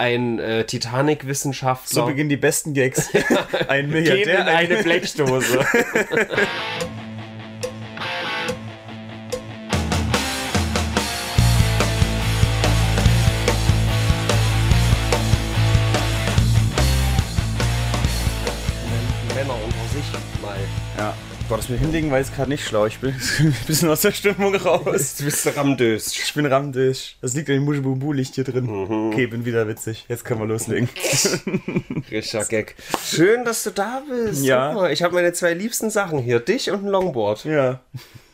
ein äh, Titanic-Wissenschaftler. So beginnen die besten Gags. ein Gehen Milliardär, in eine Blechdose. Mit hinlegen war jetzt gerade nicht schlau. Ich bin ein bisschen aus der Stimmung raus. Jetzt bist du ramdöst. Ich bin ramdisch. Das liegt an dem Muschebubu-Licht hier drin. Okay, bin wieder witzig. Jetzt können wir loslegen. Richtiger Gag. Schön, dass du da bist. Ja. Mal, ich habe meine zwei liebsten Sachen hier. Dich und ein Longboard. ja.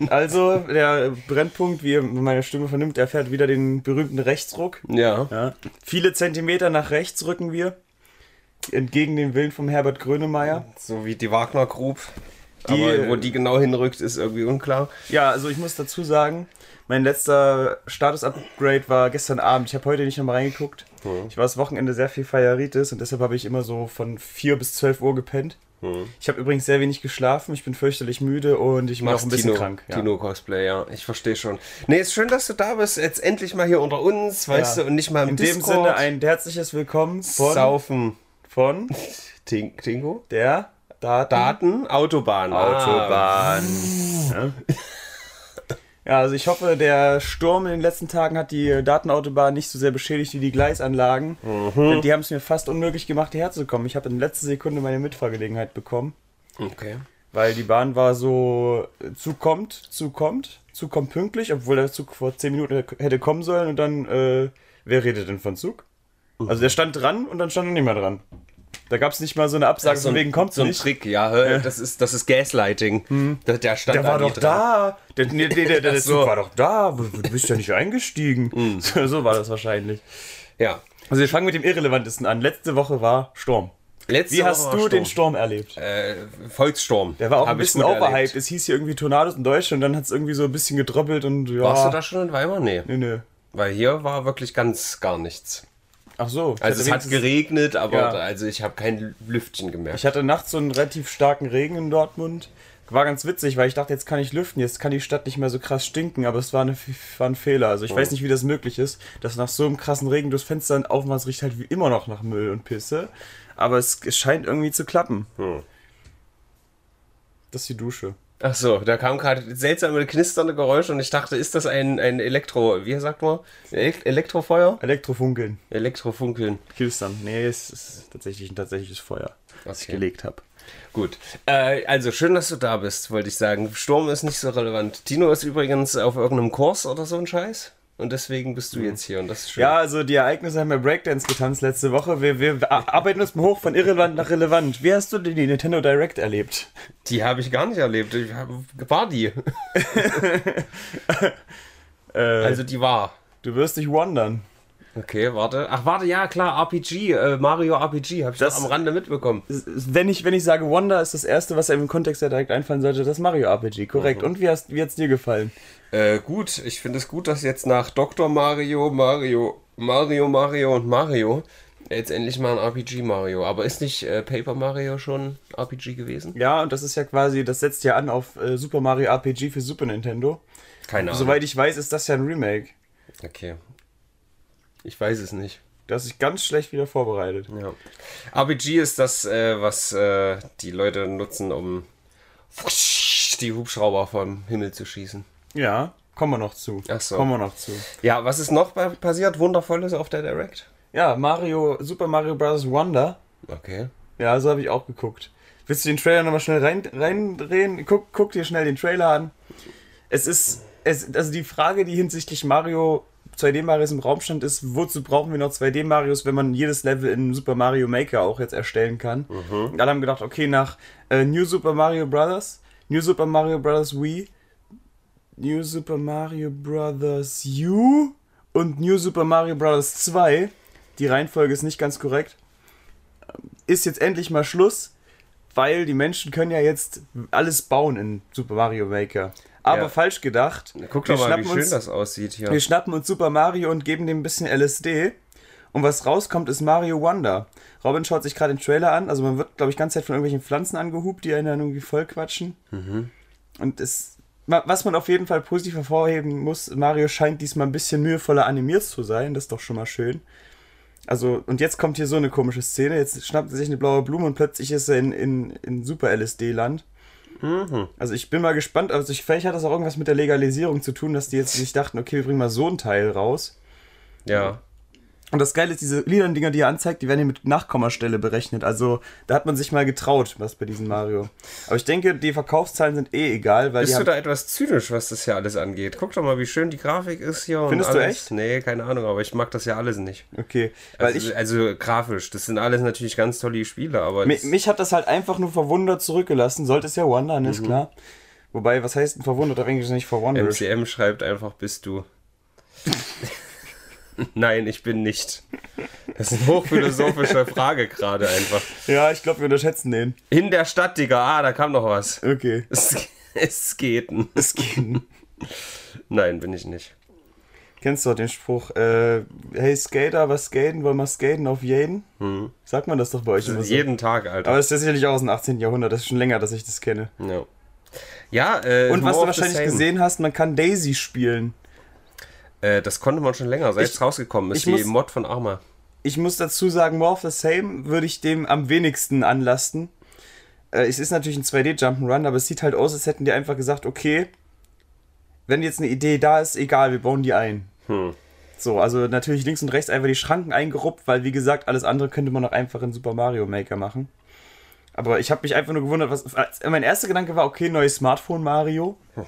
Also, der Brennpunkt, wie ihr meine Stimme vernimmt, erfährt wieder den berühmten Rechtsruck. Ja. Ja. Viele Zentimeter nach rechts rücken wir. Entgegen dem Willen von Herbert Grönemeyer. So wie die Wagner Group. Die, Aber wo die genau hinrückt, ist irgendwie unklar. Ja, also ich muss dazu sagen, mein letzter Status-Upgrade war gestern Abend. Ich habe heute nicht nochmal reingeguckt. Ich war das Wochenende sehr viel Feieritis und deshalb habe ich immer so von 4 bis 12 Uhr gepennt. Ich habe übrigens sehr wenig geschlafen, ich bin fürchterlich müde und ich bin auch ein bisschen Tino, krank. Ja. Tino Cosplay, ja. Ich verstehe schon. Nee, ist schön, dass du da bist. Jetzt endlich mal hier unter uns, weißt Ja. du, und nicht mal im In dem Discord. Sinne ein herzliches Willkommen von, Saufen. von Tingo? der Daten Daten? Autobahn. Ah. Autobahn. Ja. ja, also ich hoffe, der Sturm in den letzten Tagen hat die Datenautobahn nicht so sehr beschädigt wie die Gleisanlagen. Denn die haben es mir fast unmöglich gemacht, hierher zu kommen. Ich habe in letzter Sekunde meine Mitfahrgelegenheit bekommen, Okay. weil die Bahn war so, äh, Zug kommt, Zug kommt, Zug kommt pünktlich, obwohl der Zug vor 10 Minuten hätte kommen sollen und dann, äh, wer redet denn von Zug? Also der stand dran und dann stand er nicht mehr dran. Da gab es nicht mal so eine Absage, So von wegen kommt so ein nicht. Trick, ja, hör, das ist das ist Gaslighting. Der, der stand Der war doch dran. da. Der, nee, der, der, der so. Zug war doch da. Du bist ja nicht eingestiegen. So, so war das wahrscheinlich. Ja. Also wir fangen mit dem Irrelevantesten an. Letzte Woche war Sturm. Letzte Wie hast Woche du war den Sturm erlebt? Äh, Volkssturm. Der war auch Hab ein bisschen overhyped. Es hieß hier irgendwie Tornados in Deutschland und dann hat es irgendwie so ein bisschen gedröppelt und ja. Warst du da schon in Weimar? Nee. Nee, nee. Weil hier war wirklich ganz gar nichts. Ach so. Also es hat geregnet, aber Ja. also ich habe kein Lüftchen gemerkt. Ich hatte nachts so einen relativ starken Regen in Dortmund. War ganz witzig, weil ich dachte, jetzt kann ich lüften, jetzt kann die Stadt nicht mehr so krass stinken, aber es war, eine, war ein Fehler. Also ich Oh. weiß nicht, wie das möglich ist, dass nach so einem krassen Regen durchs Fenster aufmachst, es riecht halt wie immer noch nach Müll und Pisse. Aber es, es scheint irgendwie zu klappen. Hm. Das ist die Dusche. Ach so, da kam gerade seltsame knisternde Geräusche und ich dachte, ist das ein, ein Elektro, wie sagt man? Elek- Elektrofeuer? Elektrofunkeln. Elektrofunkeln. Kilstern. Nee, es ist tatsächlich ein tatsächliches Feuer, ich Okay. gelegt habe. Gut. Äh, also schön, dass du da bist, wollte ich sagen. Sturm ist nicht so relevant. Tino ist übrigens auf irgendeinem Kurs oder so ein Scheiß. Und deswegen bist du jetzt hier und das ist schön. Ja, also die Ereignisse haben wir Breakdance getanzt letzte Woche. Wir, wir arbeiten uns mal hoch von irrelevant nach relevant. Wie hast du denn die Nintendo Direct erlebt? Die habe ich gar nicht erlebt. Ich war die. Äh, Also die war. du wirst dich wundern. Okay, warte. Ach, warte, ja, klar, RPG, äh, Mario RPG, habe ich Das- das am Rande mitbekommen. Wenn ich, wenn ich sage Wonder, ist das erste, was einem im Kontext ja direkt einfallen sollte, das Mario RPG. Korrekt. Und wie, hast, wie hat's dir gefallen? Äh, gut, ich finde es gut, dass jetzt nach Dr. Mario, Mario, Mario, Mario und Mario jetzt endlich mal ein RPG Mario. Aber ist nicht äh, Paper Mario schon RPG gewesen? Ja, und das ist ja quasi, das setzt ja an auf äh, Super Mario RPG für Super Nintendo. Keine Ahnung. Soweit ich weiß, ist das ja ein Remake. Okay. Ich weiß es nicht. Das ist ganz schlecht wieder vorbereitet. Ja. RPG ist das, äh, was äh, die Leute nutzen, um die Hubschrauber vom Himmel zu schießen. Ja, kommen wir noch zu. Ach so. Kommen wir noch zu. Ja, was ist noch passiert? Wundervolles auf der Direct? Ja, Mario, Super Mario Bros. Wonder. Okay. Ja, so habe ich auch geguckt. Willst du den Trailer nochmal schnell rein, reindrehen? Guck, guck dir schnell den Trailer an. Es ist, es, also die Frage, die hinsichtlich Mario 2D-Marios im Raum stand, ist, wozu brauchen wir noch 2D-Marios, wenn man jedes Level in Super Mario Maker auch jetzt erstellen kann? Und alle haben gedacht, okay, nach äh, New Super Mario Bros., New Super Mario Bros. Wii, New Super Mario Bros. U und New Super Mario Bros. 2, die Reihenfolge ist nicht ganz korrekt, ist jetzt endlich mal Schluss, weil die Menschen können ja jetzt alles bauen in Super Mario Maker. Aber Ja. falsch gedacht. Guck wir doch mal, wie schön uns, das aussieht hier. Wir schnappen uns Super Mario und geben dem ein bisschen LSD. Und was rauskommt, ist Mario Wonder. Robin schaut sich gerade den Trailer an. Also man wird, glaube ich, ganz Zeit von irgendwelchen Pflanzen angehupt, die einen dann irgendwie voll quatschen. Und es, wa- was man auf jeden Fall positiv hervorheben muss, Mario scheint diesmal ein bisschen mühevoller animiert zu sein. Das ist doch schon mal schön. Also, und jetzt kommt hier so eine komische Szene. Jetzt schnappt er sich eine blaue Blume und plötzlich ist er in, in, in Super-LSD-Land. Also ich bin mal gespannt, also ich, vielleicht hat das auch irgendwas mit der Legalisierung zu tun, dass die jetzt sich dachten, okay, wir bringen mal so ein Teil raus. Ja. Und das Geile ist, diese Liedern-Dinger, die er anzeigt, die werden hier mit Nachkommastelle berechnet. Also da hat man sich mal getraut, was bei diesem Mario. Aber ich denke, die Verkaufszahlen sind eh egal, weil Bist du da etwas zynisch, was das hier alles angeht? Guck doch mal, wie schön die Grafik ist hier. und Findest du echt? Nee, keine Ahnung, aber ich mag das ja alles nicht. Okay, weil Also, ich, also grafisch, das sind alles natürlich ganz tolle Spiele, aber mich, hat das halt einfach nur verwundert zurückgelassen. Sollte es ja wundern, Mhm. ist klar. Wobei, was heißt denn verwundert auf Englisch nicht verwundert? MCM schreibt einfach, bist du. Nein, ich bin nicht. Das ist eine hochphilosophische Frage gerade einfach. Ja, ich glaube, wir unterschätzen den. In der Stadt, Digga, ah, da kam noch was. Okay. Es, es geht. Es geht. Nein, bin ich nicht. Kennst du den Spruch, äh, hey Skater, was skaten? Wollen wir skaten auf jeden? Sagt man das doch bei euch immer so. Jeden Tag, Alter. Aber das ist ja sicherlich auch aus dem 18. Jahrhundert. Das ist schon länger, dass ich das kenne. Ja, ja äh, Und was du wahrscheinlich gesehen hast, man kann Daisy spielen. Äh, das konnte man schon länger, seit Ich- es rausgekommen ist. ich Die muss- Mod von Arma. Ich muss dazu sagen, More of the Same würde ich dem am wenigsten anlasten. Äh, es ist natürlich ein 2D-Jump'n'Run, aber es sieht halt aus, als hätten die einfach gesagt, okay, wenn jetzt eine Idee da ist, egal, wir bauen die ein. Hm. So, also natürlich links und rechts einfach die Schranken eingeruppt, weil wie gesagt, alles andere könnte man auch einfach in Super Mario Maker machen. Aber ich habe mich einfach nur gewundert, was. Mein erster Gedanke war, okay, neues Smartphone Mario,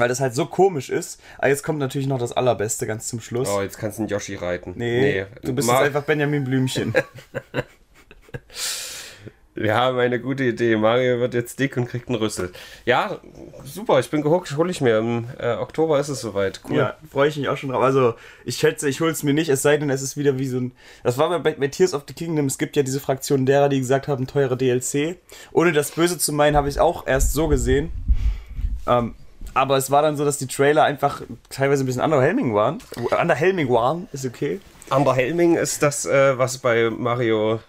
weil das halt so komisch ist. Aber jetzt kommt natürlich noch das Allerbeste ganz zum Schluss. Oh, jetzt kannst du einen Yoshi reiten. nee, du bist Ma- jetzt einfach Benjamin Blümchen. Wir haben eine gute Idee. Mario wird jetzt dick und kriegt einen Rüssel. Ja, super, ich bin gehuckt, hole ich mir. Im äh, Oktober ist es soweit. Cool. Ja, freue ich mich auch schon drauf. Also, ich schätze, ich hole es mir nicht, es sei denn, es ist wieder wie so ein. Das war bei, bei Tears of the Kingdom, es gibt ja diese Fraktion derer, die gesagt haben, teure DLC. Ohne das Böse zu meinen, habe ich es auch erst so gesehen. Ähm, aber es war dann so, dass die Trailer einfach teilweise ein bisschen underhelming waren. Underhelming waren, ist okay. Amber Helming ist das, äh, was bei Mario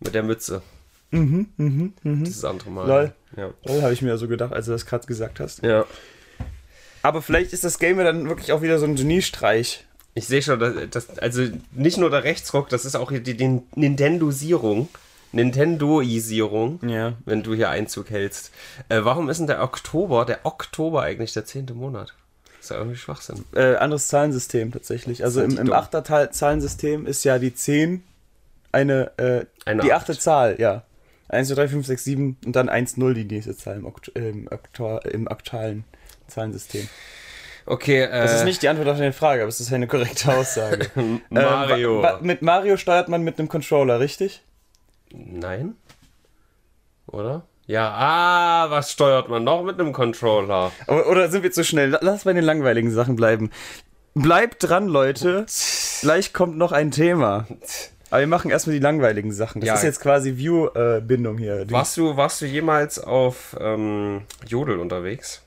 mit der Mütze. Mhm, mhm, mhm. Das andere Mal. Lol. Ja. Das habe ich mir ja so gedacht, als du das gerade gesagt hast. ja. Aber vielleicht ist das Game dann wirklich auch wieder so ein Geniestreich. Ich sehe schon, dass, dass, also nicht nur der Rechtsruck, das ist auch die, die Nintendosierung. Nintendoisierung, Ja. wenn du hier Einzug hältst. Äh, warum ist denn der Oktober, der Oktober eigentlich der zehnte Monat? ist ja irgendwie Schwachsinn. Äh, anderes Zahlensystem tatsächlich. Also im, im? Achter-Zahlensystem ist ja die 10 eine, äh, Eine die Acht. achte Zahl, ja. 1, 2, 3, 5, 6, 7 und dann 1, 0 die nächste Zahl im, Okt im, im aktalen Zahlensystem. Okay, äh, Das ist nicht die Antwort auf deine Frage, aber es ist eine korrekte Aussage. Mario. Ähm, mit Mario steuert man mit einem Controller, richtig? Nein? Oder? Ja, ah, was steuert man noch mit einem Controller? Oder, oder sind wir zu schnell? Lass bei den langweiligen Sachen bleiben. Bleibt dran, Leute. Gleich kommt noch ein Thema. Aber wir machen erstmal die langweiligen Sachen. Das Ja. ist jetzt quasi View-Bindung hier. Warst du, warst du jemals auf ähm, Jodel unterwegs?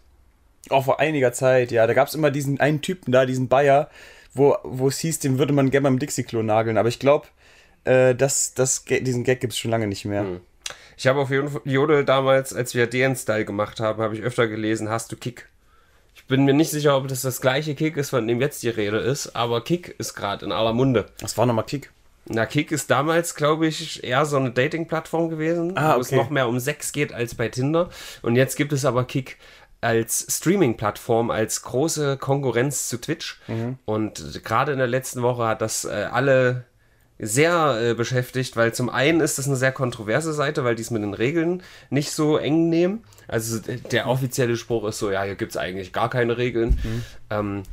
Auch vor einiger Zeit, ja. Da gab es immer diesen einen Typen da, diesen Bayer, wo, wo es hieß, den würde man gerne beim Dixie-Klo nageln. Aber ich glaube, äh, das, das, diesen Gag gibt es schon lange nicht mehr. Ich habe auf Jodel damals, als wir DN-Style gemacht haben, habe ich öfter gelesen, hast du Kick? Ich bin mir nicht sicher, ob das das gleiche Kick ist, von dem jetzt die Rede ist, aber Kick ist gerade in aller Munde. Das war nochmal Kick. Na, Kick ist damals, glaube ich, eher so eine Dating-Plattform gewesen, Ah, wo es okay. noch mehr um Sex geht als bei Tinder. Und jetzt gibt es aber Kick als Streaming-Plattform, als große Konkurrenz zu Twitch. Mhm. Und gerade in der letzten Woche hat das äh, alle sehr äh, beschäftigt, weil zum einen ist das eine sehr kontroverse Seite, weil die es mit den Regeln nicht so eng nehmen. Also der offizielle Spruch ist so, ja, hier gibt es eigentlich gar keine Regeln. Ähm,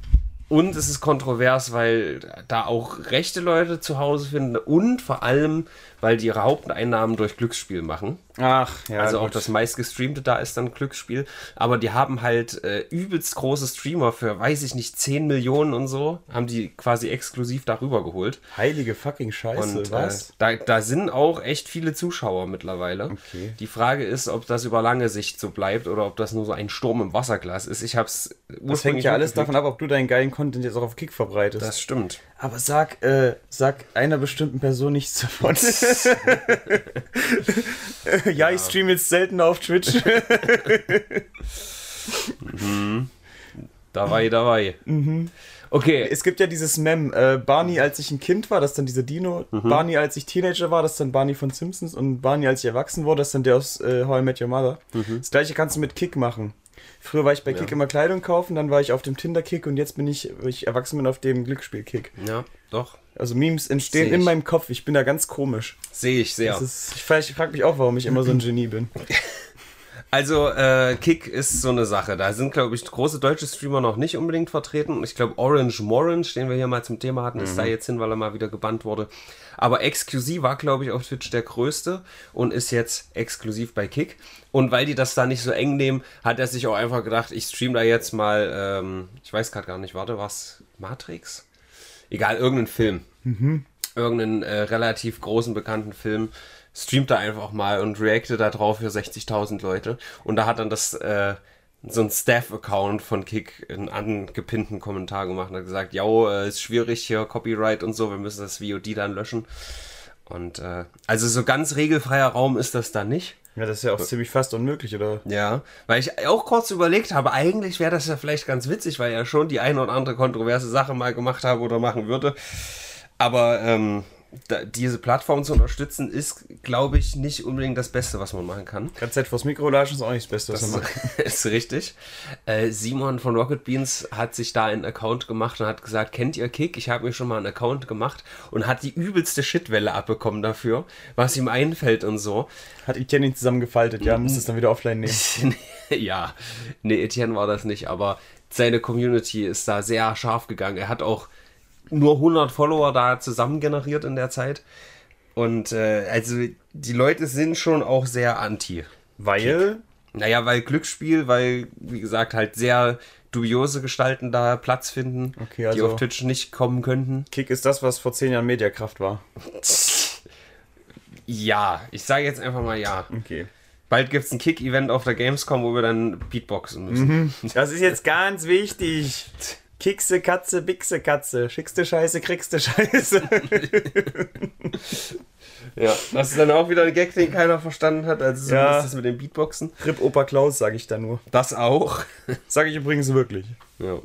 und es ist kontrovers, weil da auch rechte Leute zu Hause finden und vor allem, weil die ihre Haupteinnahmen durch Glücksspiel machen. Ach, ja. also auch gut. das meistgestreamte da ist dann Glücksspiel. Aber die haben halt äh, übelst große Streamer für, weiß ich nicht, 10 Millionen und so, haben die quasi exklusiv darüber geholt. Heilige fucking Scheiße, Und was? Äh, da, da sind auch echt viele Zuschauer mittlerweile. Okay. Die Frage ist, ob das über lange Sicht so bleibt oder ob das nur so ein Sturm im Wasserglas ist. Ich hab's das hängt ja alles davon ab, ob du deinen geilen Content jetzt auch auf Kick verbreitest. Das stimmt. Aber sag, äh, sag einer bestimmten Person nichts davon. ja, ich streame jetzt selten auf Twitch. Dabei, dabei. Okay, Es gibt ja dieses Mem, äh, Barney als ich ein Kind war, das ist dann dieser Dino. Barney als ich Teenager war, das ist dann Barney von Simpsons. Und Barney als ich erwachsen wurde, das ist dann der aus äh, How I Met Your Mother. Das gleiche kannst du mit Kick machen. Früher war ich bei Kick immer Kleidung kaufen, dann war ich auf dem Tinder-Kick und jetzt bin ich, weil ich erwachsen bin, auf dem Glücksspiel-Kick. ja, doch. Also Memes entstehen in ich. meinem Kopf. Ich bin da ganz komisch. Sehe ich sehr. Ist, ich frage frag mich auch, warum ich immer so ein Genie bin. Also, äh, Kick ist so eine Sache. Da sind, glaube ich, große deutsche Streamer noch nicht unbedingt vertreten. Ich glaube, Orange Morange, den wir hier mal zum Thema hatten, ist da jetzt hin, weil er mal wieder gebannt wurde. Aber XQC war, glaube ich, auf Twitch der größte und ist jetzt exklusiv bei Kick. Und weil die das da nicht so eng nehmen, hat er sich auch einfach gedacht, ich stream da jetzt mal, ähm, ich weiß gerade gar nicht, warte, was? Matrix? Egal, irgendeinen Film. Irgendeinen äh, relativ großen, bekannten Film streamt er einfach mal und reactet da drauf für 60.000 Leute. Und da hat dann das, äh, so ein Staff-Account von Kick einen angepinnten Kommentar gemacht und hat gesagt, ja, äh, ist schwierig hier, Copyright und so, wir müssen das VOD dann löschen. Und äh, also so ganz regelfreier Raum ist das da nicht. Ja, das ist ja auch ziemlich fast unmöglich, oder? Ja, weil ich auch kurz überlegt habe, eigentlich wäre das ja vielleicht ganz witzig, weil er schon die eine oder andere kontroverse Sache mal gemacht habe oder machen würde. Aber ähm, da, diese Plattform zu unterstützen, ist, glaube ich, nicht unbedingt das Beste, was man machen kann. Ganz Zeit vors Mikro latschen ist auch nicht das Beste, was Das man macht. ist richtig. Äh, Simon von Rocket Beans hat sich da einen Account gemacht und hat gesagt, kennt ihr Kick? Ich habe mir schon mal einen Account gemacht und hat die übelste Shitwelle abbekommen dafür, was ihm einfällt und so. Hat Etienne ihn zusammengefaltet, ja, muss es dann wieder offline nehmen. ja, nee, Etienne war das nicht, aber seine Community ist da sehr scharf gegangen. Er hat auch nur 100 Follower da zusammen generiert in der Zeit. Und äh, also die Leute sind schon auch sehr anti. Weil, Naja, weil Glücksspiel, weil, wie gesagt, halt sehr dubiose Gestalten da Platz finden, Okay, die also- auf Twitch nicht kommen könnten. Kick ist das, was vor zehn Jahren Mediakraft war. Ja, ich sage jetzt einfach mal ja. Okay. Bald gibt es ein Kick-Event auf der Gamescom, wo wir dann Beatboxen müssen. Das ist jetzt ganz wichtig. Kickse Katze, Bixe Katze. Schickste Scheiße, kriegste Scheiße. Ja, das ist dann auch wieder ein Gag, den keiner verstanden hat. Also Ja. zumindest das mit den Beatboxen. Rip Opa Klaus, sage ich da nur. Das auch. Sage ich übrigens wirklich. Ja.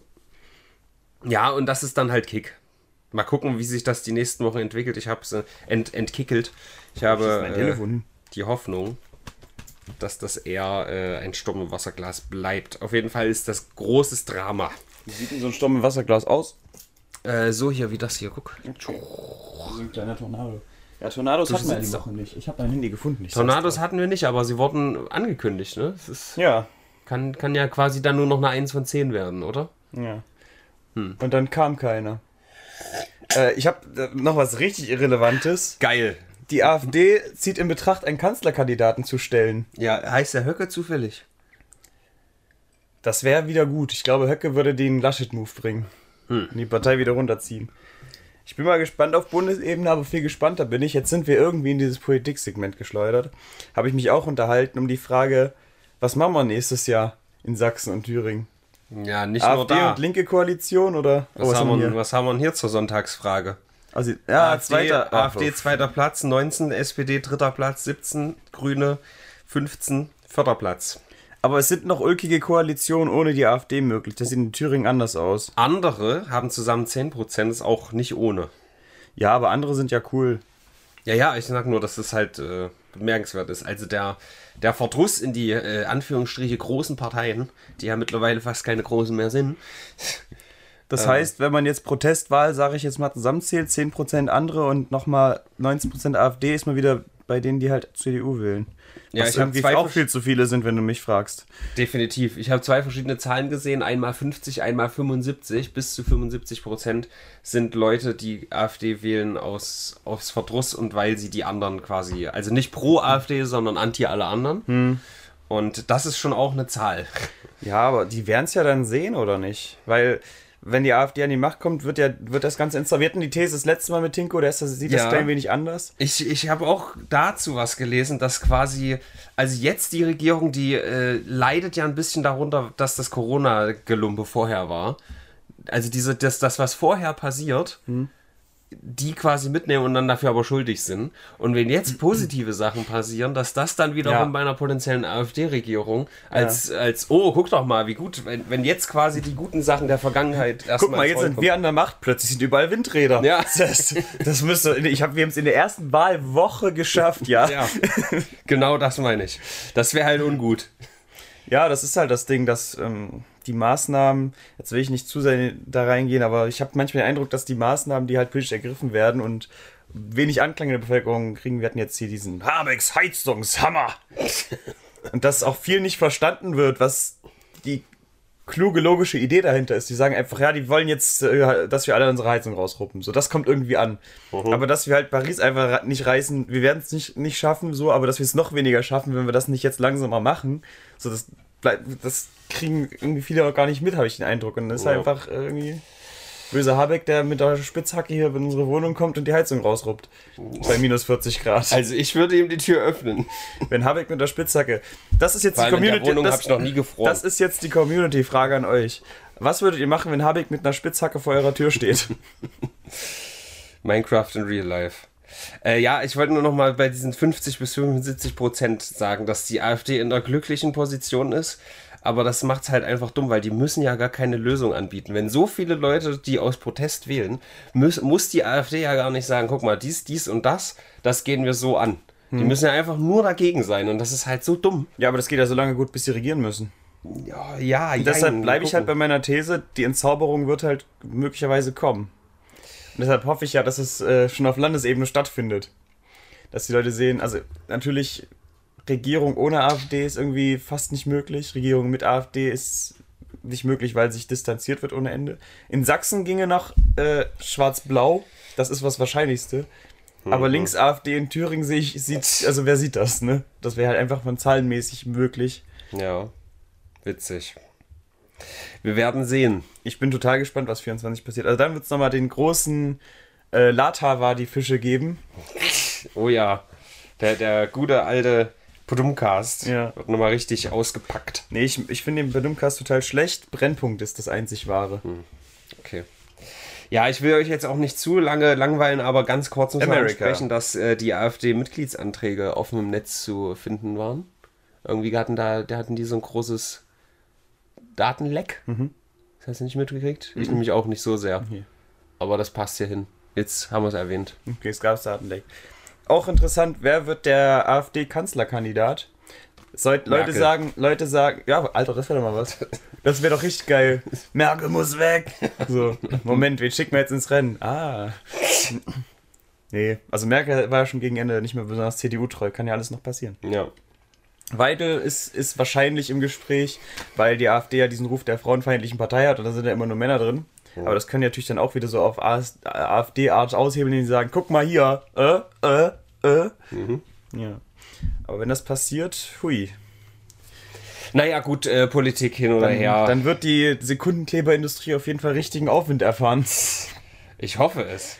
ja, und das ist dann halt Kick. Mal gucken, wie sich das die nächsten Wochen entwickelt. Ich habe es äh, ent, entkickelt. Ich habe äh, die Hoffnung, dass das eher äh, ein Sturm im Wasserglas bleibt. Auf jeden Fall ist das großes Drama. Wie sieht denn so ein Sturm im Wasserglas aus? Äh, so hier, wie das hier, guck. So ein kleiner Tornado. Ja, Tornados Du hatten wir die Woche nicht. Ich habe dein Handy gefunden. Ich Tornados hatten wir nicht, aber sie wurden angekündigt, ne? Das ist. Ja, kann, kann ja quasi dann nur noch eine 1 von 10 werden, oder? ja. Hm. Und dann kam keiner. Äh, ich habe äh, noch was richtig Irrelevantes. Geil. Die AfD zieht in Betracht, einen Kanzlerkandidaten zu stellen. Ja, heißt der Höcke zufällig? Das wäre wieder gut. Ich glaube, Höcke würde den Laschet-Move bringen. Und die Partei wieder runterziehen. Ich bin mal gespannt auf Bundesebene, aber viel gespannter bin ich. Jetzt sind wir irgendwie in dieses Politiksegment geschleudert. Habe ich mich auch unterhalten um die Frage, was machen wir nächstes Jahr in Sachsen und Thüringen? Ja, nicht nur AfD da. und linke Koalition oder Was, Oh, haben wir, hier? was haben wir denn hier zur Sonntagsfrage? Also, ja, AfD, zweiter AfD zweiter Platz, 19, SPD dritter Platz, 17, Grüne 15, vierter Platz. Aber es sind noch ulkige Koalitionen ohne die AfD möglich. Das sieht in Thüringen anders aus. Andere haben zusammen 10%, ist auch nicht ohne. Ja, aber andere sind ja cool. Ja, ja, ich sag nur, dass es halt äh, bemerkenswert ist. Also der, der Verdruss in die äh, Anführungsstriche großen Parteien, die ja mittlerweile fast keine großen mehr sind. Das heißt, wenn man jetzt Protestwahl, sage ich jetzt mal, zusammenzählt, 10% andere und nochmal 19% AfD, ist man wieder bei denen, die halt CDU wählen. Ja, Was ich irgendwie zwei auch viel zu viele sind, wenn du mich fragst. Definitiv. Ich habe zwei verschiedene Zahlen gesehen, einmal 50, einmal 75. Bis zu 75 Prozent sind Leute, die AfD wählen aus, aus Verdruss und weil sie die anderen quasi, also nicht pro AfD, sondern anti alle anderen. Und das ist schon auch eine Zahl. Ja, aber die werden es ja dann sehen, oder nicht? Weil, wenn die AfD an die Macht kommt, wird ja wird das Ganze installiert. Hatten die These das letzte Mal mit Tinko, der ist, sieht das Ja. klein wenig anders. Ich, ich habe auch dazu was gelesen, dass quasi, also jetzt die Regierung, die äh, leidet ja ein bisschen darunter, dass das Corona-Gelumpe vorher war. Also diese, das, das, was vorher passiert, die quasi mitnehmen und dann dafür aber schuldig sind. Und wenn jetzt positive Sachen passieren, dass das dann wiederum Ja. bei einer potenziellen AfD-Regierung als, als, oh, guck doch mal, wie gut, wenn, wenn jetzt quasi die guten Sachen der Vergangenheit erstmal. Guck mal, jetzt sind wir an der Macht, plötzlich sind überall Windräder. Ja. Das, das müsste, ich hab, wir haben es in der ersten Wahlwoche geschafft, ja. Ja, genau das meine ich. Das wäre halt ungut. Ja, das ist halt das Ding, dass ähm, die Maßnahmen, jetzt will ich nicht zu sehr da reingehen, aber ich habe manchmal den Eindruck, dass die Maßnahmen, die halt politisch ergriffen werden und wenig Anklang in der Bevölkerung kriegen, wir hatten jetzt hier diesen Habecks Heizungshammer. und dass auch viel nicht verstanden wird, was die kluge, logische Idee dahinter ist. Die sagen einfach, ja, die wollen jetzt, äh, dass wir alle unsere Heizung rausruppen. So, das kommt irgendwie an. Aber dass wir halt Paris einfach nicht reißen, wir werden es nicht, nicht schaffen, so, aber dass wir es noch weniger schaffen, wenn wir das nicht jetzt langsamer machen. So, das das kriegen irgendwie viele auch gar nicht mit, habe ich den Eindruck. Und das ist Ja. einfach irgendwie böser Habeck, der mit der Spitzhacke hier in unsere Wohnung kommt und die Heizung rausruppt. Bei minus 40 Grad. Also ich würde ihm die Tür öffnen. Wenn Habeck mit der Spitzhacke. Das ist jetzt Vor die Community. Wohnung das- ich noch nie gefroren. das ist jetzt die Community-Frage an euch. Was würdet ihr machen, wenn Habeck mit einer Spitzhacke vor eurer Tür steht? Minecraft in Real Life. Äh, ja, ich wollte nur noch mal bei diesen 50 bis 75 Prozent sagen, dass die AfD in einer glücklichen Position ist. Aber das macht es halt einfach dumm, weil die müssen ja gar keine Lösung anbieten. Wenn so viele Leute, die aus Protest wählen, muss, muss die AfD ja gar nicht sagen, guck mal, dies, dies und das, das gehen wir so an. Die müssen ja einfach nur dagegen sein und das ist halt so dumm. ja, aber das geht ja so lange gut, bis sie regieren müssen. Ja, ja, Deshalb jein, bleibe ich halt bei meiner These, die Entzauberung wird halt möglicherweise kommen. Und deshalb hoffe ich ja, dass es äh, schon auf Landesebene stattfindet. Dass die Leute sehen, also natürlich, Regierung ohne AfD ist irgendwie fast nicht möglich. Regierung mit AfD ist nicht möglich, weil sich distanziert wird ohne Ende. In Sachsen ginge noch äh, Schwarz-Blau, das ist was Wahrscheinlichste. Aber links AfD in Thüringen sehe ich, sieht, also wer sieht das, ne? Das wäre halt einfach von zahlenmäßig möglich. Ja, witzig. Wir werden sehen. Ich bin total gespannt, was 24 passiert. Also dann wird es nochmal den großen äh, Latawa die Fische geben. Oh ja, der, der gute alte Podumcast Ja. wird nochmal richtig ausgepackt. Nee, ich, ich finde den Bedumcast total schlecht. Brennpunkt ist das einzig wahre. Okay. Ja, ich will euch jetzt auch nicht zu lange langweilen, aber ganz kurz America. ansprechen, dass äh, die AfD-Mitgliedsanträge offen im Netz zu finden waren. Irgendwie hatten da, da hatten die so ein großes Datenleck. Das hast du nicht mitgekriegt? Ich nämlich auch nicht so sehr. Nee. Aber das passt hier hin. Jetzt haben wir es erwähnt. Okay, es gab Datenleck. Auch interessant, wer wird der AfD-Kanzlerkandidat? Leute Merkel. sagen, Leute sagen, ja, Alter, das wäre doch mal was. Das wäre doch richtig geil. Merkel muss weg. So, Moment, wen schicken wir jetzt ins Rennen? Ah. Nee, also Merkel war ja schon gegen Ende nicht mehr besonders CDU-treu. Kann ja alles noch passieren. Ja. Weidel ist, ist wahrscheinlich im Gespräch, weil die AfD ja diesen Ruf der frauenfeindlichen Partei hat und da sind ja immer nur Männer drin. Aber das können die natürlich dann auch wieder so auf AfD-Art aushebeln, die sagen, guck mal hier, äh, äh, äh. Ja. Aber wenn das passiert, hui. Naja, gut, äh, Politik hin oder Dann, her. dann wird die Sekundenkleberindustrie auf jeden Fall richtigen Aufwind erfahren. Ich hoffe es.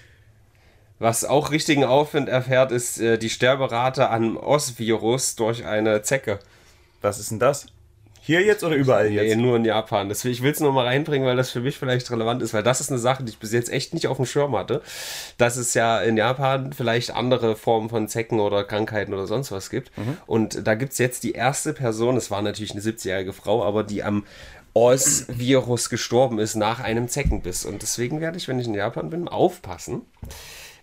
Was auch richtigen Aufwind erfährt, ist äh, die Sterberate an Os-Virus durch eine Zecke. Was ist denn das? Hier jetzt oder überall Nee, jetzt? nur in Japan. Das, ich will es nur mal reinbringen, weil das für mich vielleicht relevant ist, weil das ist eine Sache, die ich bis jetzt echt nicht auf dem Schirm hatte. Dass es ja in Japan vielleicht andere Formen von Zecken oder Krankheiten oder sonst was gibt. Und da gibt es jetzt die erste Person, es war natürlich eine 70-jährige Frau, aber die am Os-Virus gestorben ist nach einem Zeckenbiss. Und deswegen werde ich, wenn ich in Japan bin, aufpassen.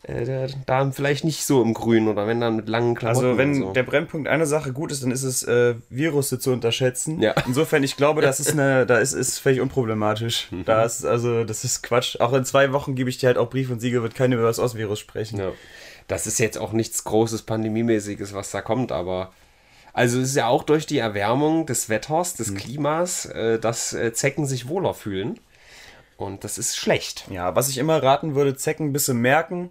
Äh, da, vielleicht nicht so im Grün oder wenn dann mit langen Klamotten. Also wenn so. der Brennpunkt eine Sache gut ist, dann ist es äh, Virusse zu unterschätzen. Ja. Insofern, ich glaube, das ist eine, da ist, ist völlig unproblematisch. Mhm. Da ist, also, das ist Quatsch. Auch in zwei Wochen gebe ich dir halt auch Brief und Siegel, wird keiner über das Os-Virus sprechen. Ja. Das ist jetzt auch nichts Großes Pandemiemäßiges, was da kommt, aber. Also es ist ja auch durch die Erwärmung des Wetters, des Klimas, äh, dass äh, Zecken sich wohler fühlen. Und das ist schlecht. Ja, was ich immer raten würde, Zeckenbisse merken.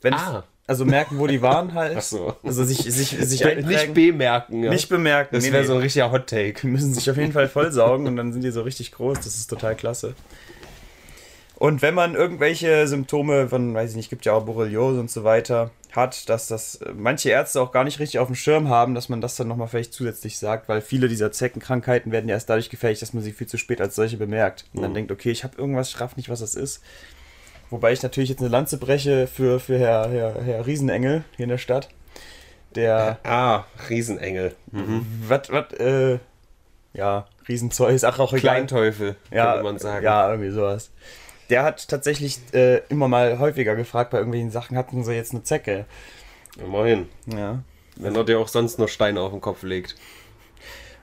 Wenn Ah. Also merken, wo die waren halt. Ach so. Also sich, sich, sich Nicht bemerken. Ja. Nicht bemerken. das Nee, wäre nee. so ein richtiger Hot Take. Die müssen sich auf jeden Fall vollsaugen und dann sind die so richtig groß. Das ist total klasse. Und wenn man irgendwelche Symptome von, weiß ich nicht, gibt ja auch Borreliose und so weiter, hat, dass das äh, manche Ärzte auch gar nicht richtig auf dem Schirm haben, dass man das dann nochmal vielleicht zusätzlich sagt, weil viele dieser Zeckenkrankheiten werden ja erst dadurch gefährlich, dass man sie viel zu spät als solche bemerkt. Und dann denkt, okay, ich habe irgendwas, ich raff nicht, was das ist. Wobei ich natürlich jetzt eine Lanze breche für, für Herr, Herr, Herr Riesenengel hier in der Stadt. Der, Ah, Riesenengel. was, was, äh, ja, Riesenzeug ist auch, egal. Kleinteufel, ja, könnte man sagen. Ja, irgendwie sowas. Der hat tatsächlich äh, immer mal häufiger gefragt bei irgendwelchen Sachen, hatten sie jetzt eine Zecke? Immerhin. Ja. Wenn er dir auch sonst nur Steine auf den Kopf legt.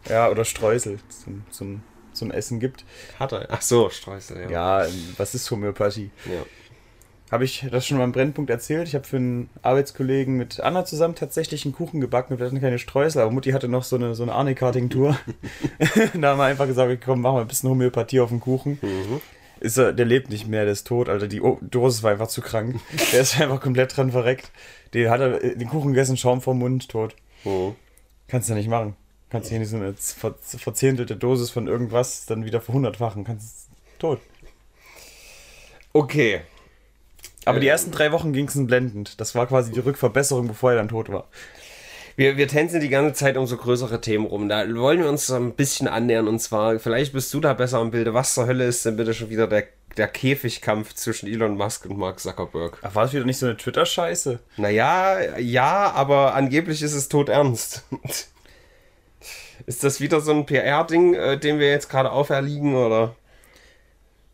Ja, oder Streusel zum, zum, zum Essen gibt. Hat er. Ach so, Streusel, ja. Ja, was ist Homöopathie? ja. Habe ich das schon mal im Brennpunkt erzählt? Ich habe für einen Arbeitskollegen mit Anna zusammen tatsächlich einen Kuchen gebacken. Wir hatten keine Streusel, aber Mutti hatte noch so eine, so eine Arne-Karting-Tour. da haben wir einfach gesagt, komm, machen wir ein bisschen Homöopathie auf den Kuchen. Ist er, der lebt nicht mehr, der ist tot, Alter. Die o Dosis war einfach zu krank. Der ist einfach komplett dran verreckt. Den hat er den Kuchen gegessen, Schaum vom Mund, tot. Mhm. Kannst du nicht machen. Kannst hier nicht so eine ver verzehntelte Dosis von irgendwas dann wieder verhundertfachen. Kannst tot. Okay. Aber die Äh. ersten drei Wochen ging es blendend. Das war quasi die Rückverbesserung, bevor er dann tot war. Wir, wir tänzen die ganze Zeit um so größere Themen rum. Da wollen wir uns ein bisschen annähern. Und zwar, vielleicht bist du da besser im Bilde. Was zur Hölle ist denn bitte schon wieder der, der Käfigkampf zwischen Elon Musk und Mark Zuckerberg? Ach, war das wieder nicht so eine Twitter-Scheiße? Naja, ja, aber angeblich ist es todernst. ist das wieder so ein PR-Ding, äh, dem wir jetzt gerade auferliegen, oder?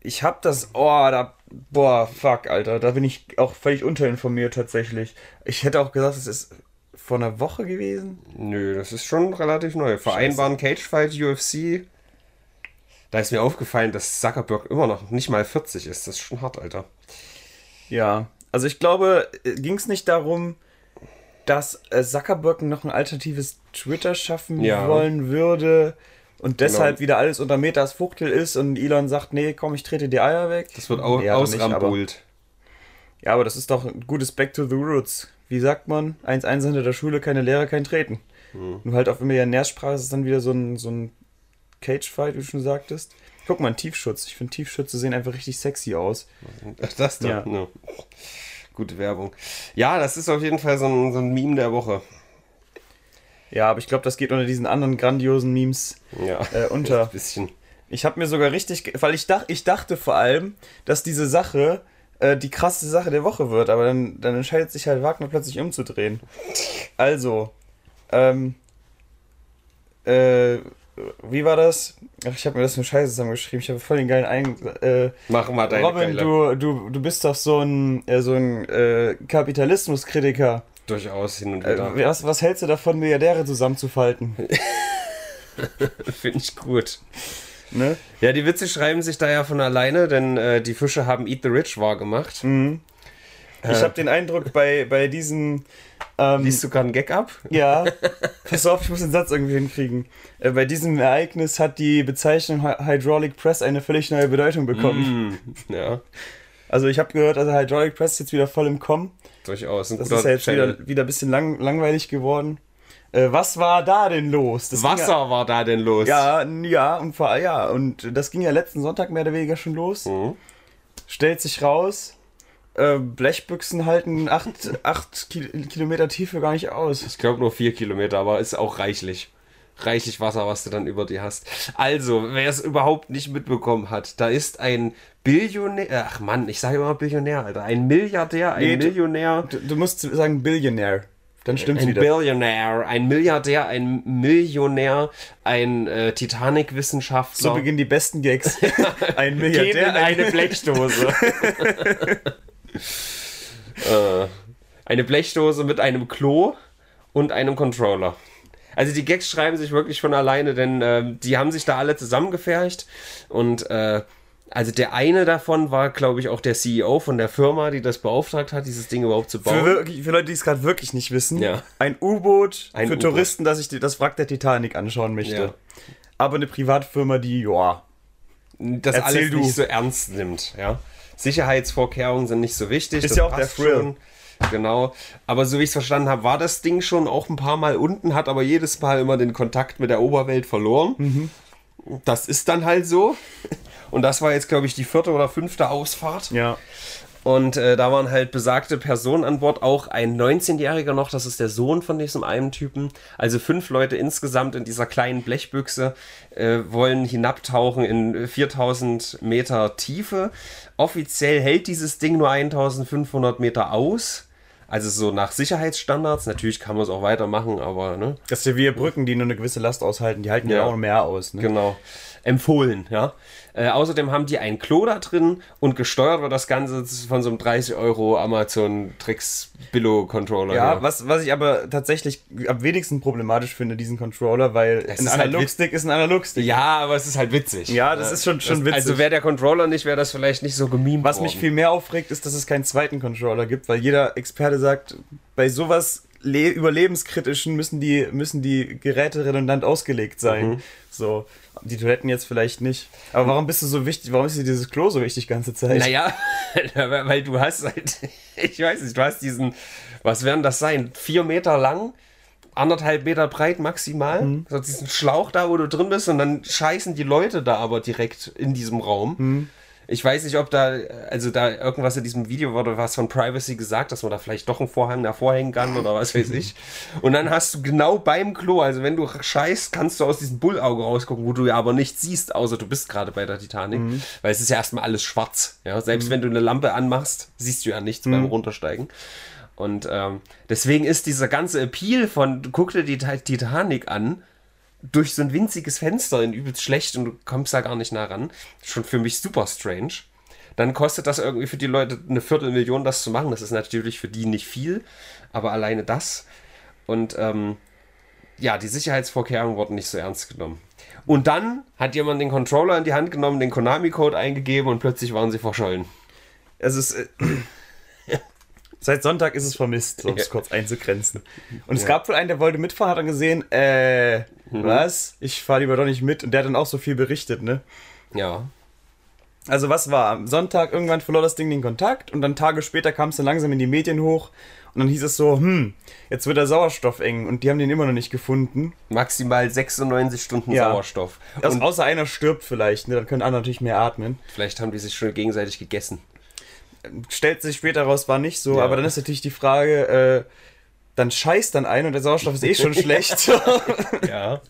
Ich hab das. Oh, da. Boah, fuck, Alter. Da bin ich auch völlig unterinformiert tatsächlich. Ich hätte auch gesagt, es ist vor einer Woche gewesen. Nö, das ist schon relativ neu. Vereinbaren Cagefight, UFC. Da ist mir aufgefallen, dass Zuckerberg immer noch nicht mal 40 ist. Das ist schon hart, Alter. Ja. Also ich glaube, ging es nicht darum, dass äh, Zuckerberg noch ein alternatives Twitter schaffen Ja. wollen würde und deshalb Genau. wieder alles unter Metas Fuchtel ist und Elon sagt, nee, komm, ich trete die Eier weg. Das wird au Nee, ausrambult. Ja, aber das ist doch ein gutes Back to the Roots. Wie sagt man? 1-1 hinter der Schule, keine Lehre, kein Treten. Nur halt auf Millionärsprache ist es dann wieder so ein, so ein Cage-Fight, wie du schon sagtest. Guck mal, ein Tiefschutz. Ich finde, Tiefschütze sehen einfach richtig sexy aus. Das doch. Ja. Ja. Gute Werbung. Ja, das ist auf jeden Fall so ein, so ein Meme der Woche. Ja, aber ich glaube, das geht unter diesen anderen grandiosen Memes Ja. äh, unter. Ein bisschen. Ich habe mir sogar richtig, weil ich, dach, ich dachte vor allem, dass diese Sache äh, die krasse Sache der Woche wird, aber dann, dann entscheidet sich halt Wagner plötzlich umzudrehen. Also, ähm, äh, wie war das? Ach, ich habe mir das nur Scheiße zusammengeschrieben. Ich habe voll den geilen Ein... Äh, Mach mal deine Robin, geile. du, du, du bist doch so ein, äh, so ein äh, Kapitalismuskritiker. Durchaus hin und Äh, wieder. was, was hältst du davon, Milliardäre zusammenzufalten? Finde ich gut. Ne? Ja, die Witze schreiben sich da ja von alleine, denn äh, die Fische haben Eat the Rich wahrgemacht. Mhm. Ich habe den Eindruck, bei, bei diesen. Ähm, Liest du gerade einen Gag ab? Ja, pass auf, ich muss den Satz irgendwie hinkriegen. Äh, bei diesem Ereignis hat die Bezeichnung Hy- Hydraulic Press eine völlig neue Bedeutung bekommen. Mm, ja, Also ich habe gehört, also Hydraulic Press ist jetzt wieder voll im Kommen. durchaus. Ein Das ist ja jetzt Channel. wieder, wieder ein bisschen lang, langweilig geworden. Äh, was war da denn los? Das Wasser war da denn los? Ja, ja, und ja, und das ging ja letzten Sonntag mehr oder weniger schon los. Mhm. Stellt sich raus, äh, Blechbüchsen halten 8 Kilometer Tiefe gar nicht aus. Ich glaube nur vier Kilometer, aber ist auch reichlich. Reichlich Wasser, was du dann über dir hast. Also, wer es überhaupt nicht mitbekommen hat, da ist ein Billionär, ach Mann, ich sage immer Billionär, Alter, ein Milliardär, ein Nee, du- Millionär, Du, du musst sagen Billionaire. Dann stimmt's ein wieder. Billionär, ein Milliardär, ein Millionär, ein äh, Titanic-Wissenschaftler. So beginnen die besten Gags. Ein Gehen in Milliardär. eine Blechdose. äh, eine Blechdose mit einem Klo und einem Controller. Also die Gags schreiben sich wirklich von alleine, denn ähm, die haben sich da alle zusammengefercht und äh, also der eine davon war, glaube ich, auch der CEO von der Firma, die das beauftragt hat, dieses Ding überhaupt zu Für, bauen. wirklich, für Leute, die es gerade wirklich nicht wissen, Ja. ein U-Boot für. Touristen, dass ich das Wrack der Titanic anschauen möchte. Ja. Aber eine Privatfirma, die, ja. das Erzähl alles du. nicht so ernst nimmt. Ja? Sicherheitsvorkehrungen sind nicht so wichtig. Ist das ja auch der Thrill. schon. Genau. Aber so wie ich es verstanden habe, war das Ding schon auch ein paar Mal unten, hat aber jedes Mal immer den Kontakt mit der Oberwelt verloren. Mhm. Das ist dann halt so. Und das war jetzt, glaube ich, die vierte oder fünfte Ausfahrt. Ja. Und äh, da waren halt besagte Personen an Bord, auch ein 19-Jähriger noch, das ist der Sohn von diesem einen Typen. Also fünf Leute insgesamt in dieser kleinen Blechbüchse äh, wollen hinabtauchen in 4000 Meter Tiefe. Offiziell hält dieses Ding nur 1500 Meter aus. Also so nach Sicherheitsstandards. Natürlich kann man es auch weitermachen, aber ne. Das ist ja wie Brücken, die nur eine gewisse Last aushalten. Die halten ja, Ja. auch mehr aus. Ne? Genau. Empfohlen, ja. Äh, außerdem haben die ein Klo da drin und gesteuert wird das Ganze von so einem 30 Euro Amazon Tricks Billo Controller. Ja, was, was ich aber tatsächlich am wenigsten problematisch finde, diesen Controller, weil Es ein halt Analogstick ist ein Analogstick. ja, aber es ist halt witzig. Ja, das ist schon- schon das, witzig. Also wäre der Controller nicht, wäre das vielleicht nicht so gemimt Was mich viel mehr aufregt, ist, dass es keinen zweiten Controller gibt, weil jeder Experte sagt, bei sowas le überlebenskritischen müssen die, müssen die Geräte redundant ausgelegt sein. Mhm. So, die Toiletten jetzt vielleicht nicht. Aber warum bist du so wichtig, warum ist dir dieses Klo so wichtig die ganze Zeit? Naja, weil du hast halt, ich weiß nicht, du hast diesen, was werden das sein? Vier Meter lang, anderthalb Meter breit maximal. Mhm. So diesen Schlauch da, wo du drin bist, und dann scheißen die Leute da aber direkt in diesem Raum. Mhm. Ich weiß nicht, ob da, also da irgendwas in diesem Video wurde was von Privacy gesagt, dass man da vielleicht doch einen Vorhang davor hängen kann oder was weiß ich. Und dann hast du genau beim Klo, also wenn du scheißt, kannst du aus diesem Bullauge rausgucken, wo du ja aber nichts siehst, außer du bist gerade bei der Titanic, weil es ist ja erstmal alles schwarz. Ja? Selbst wenn du eine Lampe anmachst, siehst du ja nichts beim Runtersteigen. Und ähm, deswegen ist dieser ganze Appeal von, guck dir die Ti- Titanic an, durch so ein winziges Fenster in übelst schlecht und du kommst da gar nicht nah ran. Schon für mich super strange. Dann kostet das irgendwie für die Leute eine Viertelmillion, das zu machen. Das ist natürlich für die nicht viel, aber alleine das. Und ähm, ja, die Sicherheitsvorkehrungen wurden nicht so ernst genommen. Und dann hat jemand den Controller in die Hand genommen, den Konami-Code eingegeben und plötzlich waren sie verschollen. Es ist. Äh, Seit Sonntag ist es vermisst, um es Ja. kurz einzugrenzen. Und es gab wohl einen, der wollte mitfahren, hat dann gesehen, äh, Mhm. was? Ich fahre lieber doch nicht mit. Und der hat dann auch so viel berichtet, ne? Ja. Also was war? Am Sonntag irgendwann verlor das Ding den Kontakt und dann Tage später kam es dann langsam in die Medien hoch und dann hieß es so, hm, jetzt wird der Sauerstoff eng und die haben den immer noch nicht gefunden. Maximal 96 Stunden Ja. Sauerstoff. Also Und außer einer stirbt vielleicht, ne? Dann können andere natürlich mehr atmen. vielleicht haben die sich schon gegenseitig gegessen. Stellt sich später raus, war nicht so, Ja. aber dann ist natürlich die Frage, äh, dann scheißt dann ein und der Sauerstoff ist eh schon schlecht. Ja.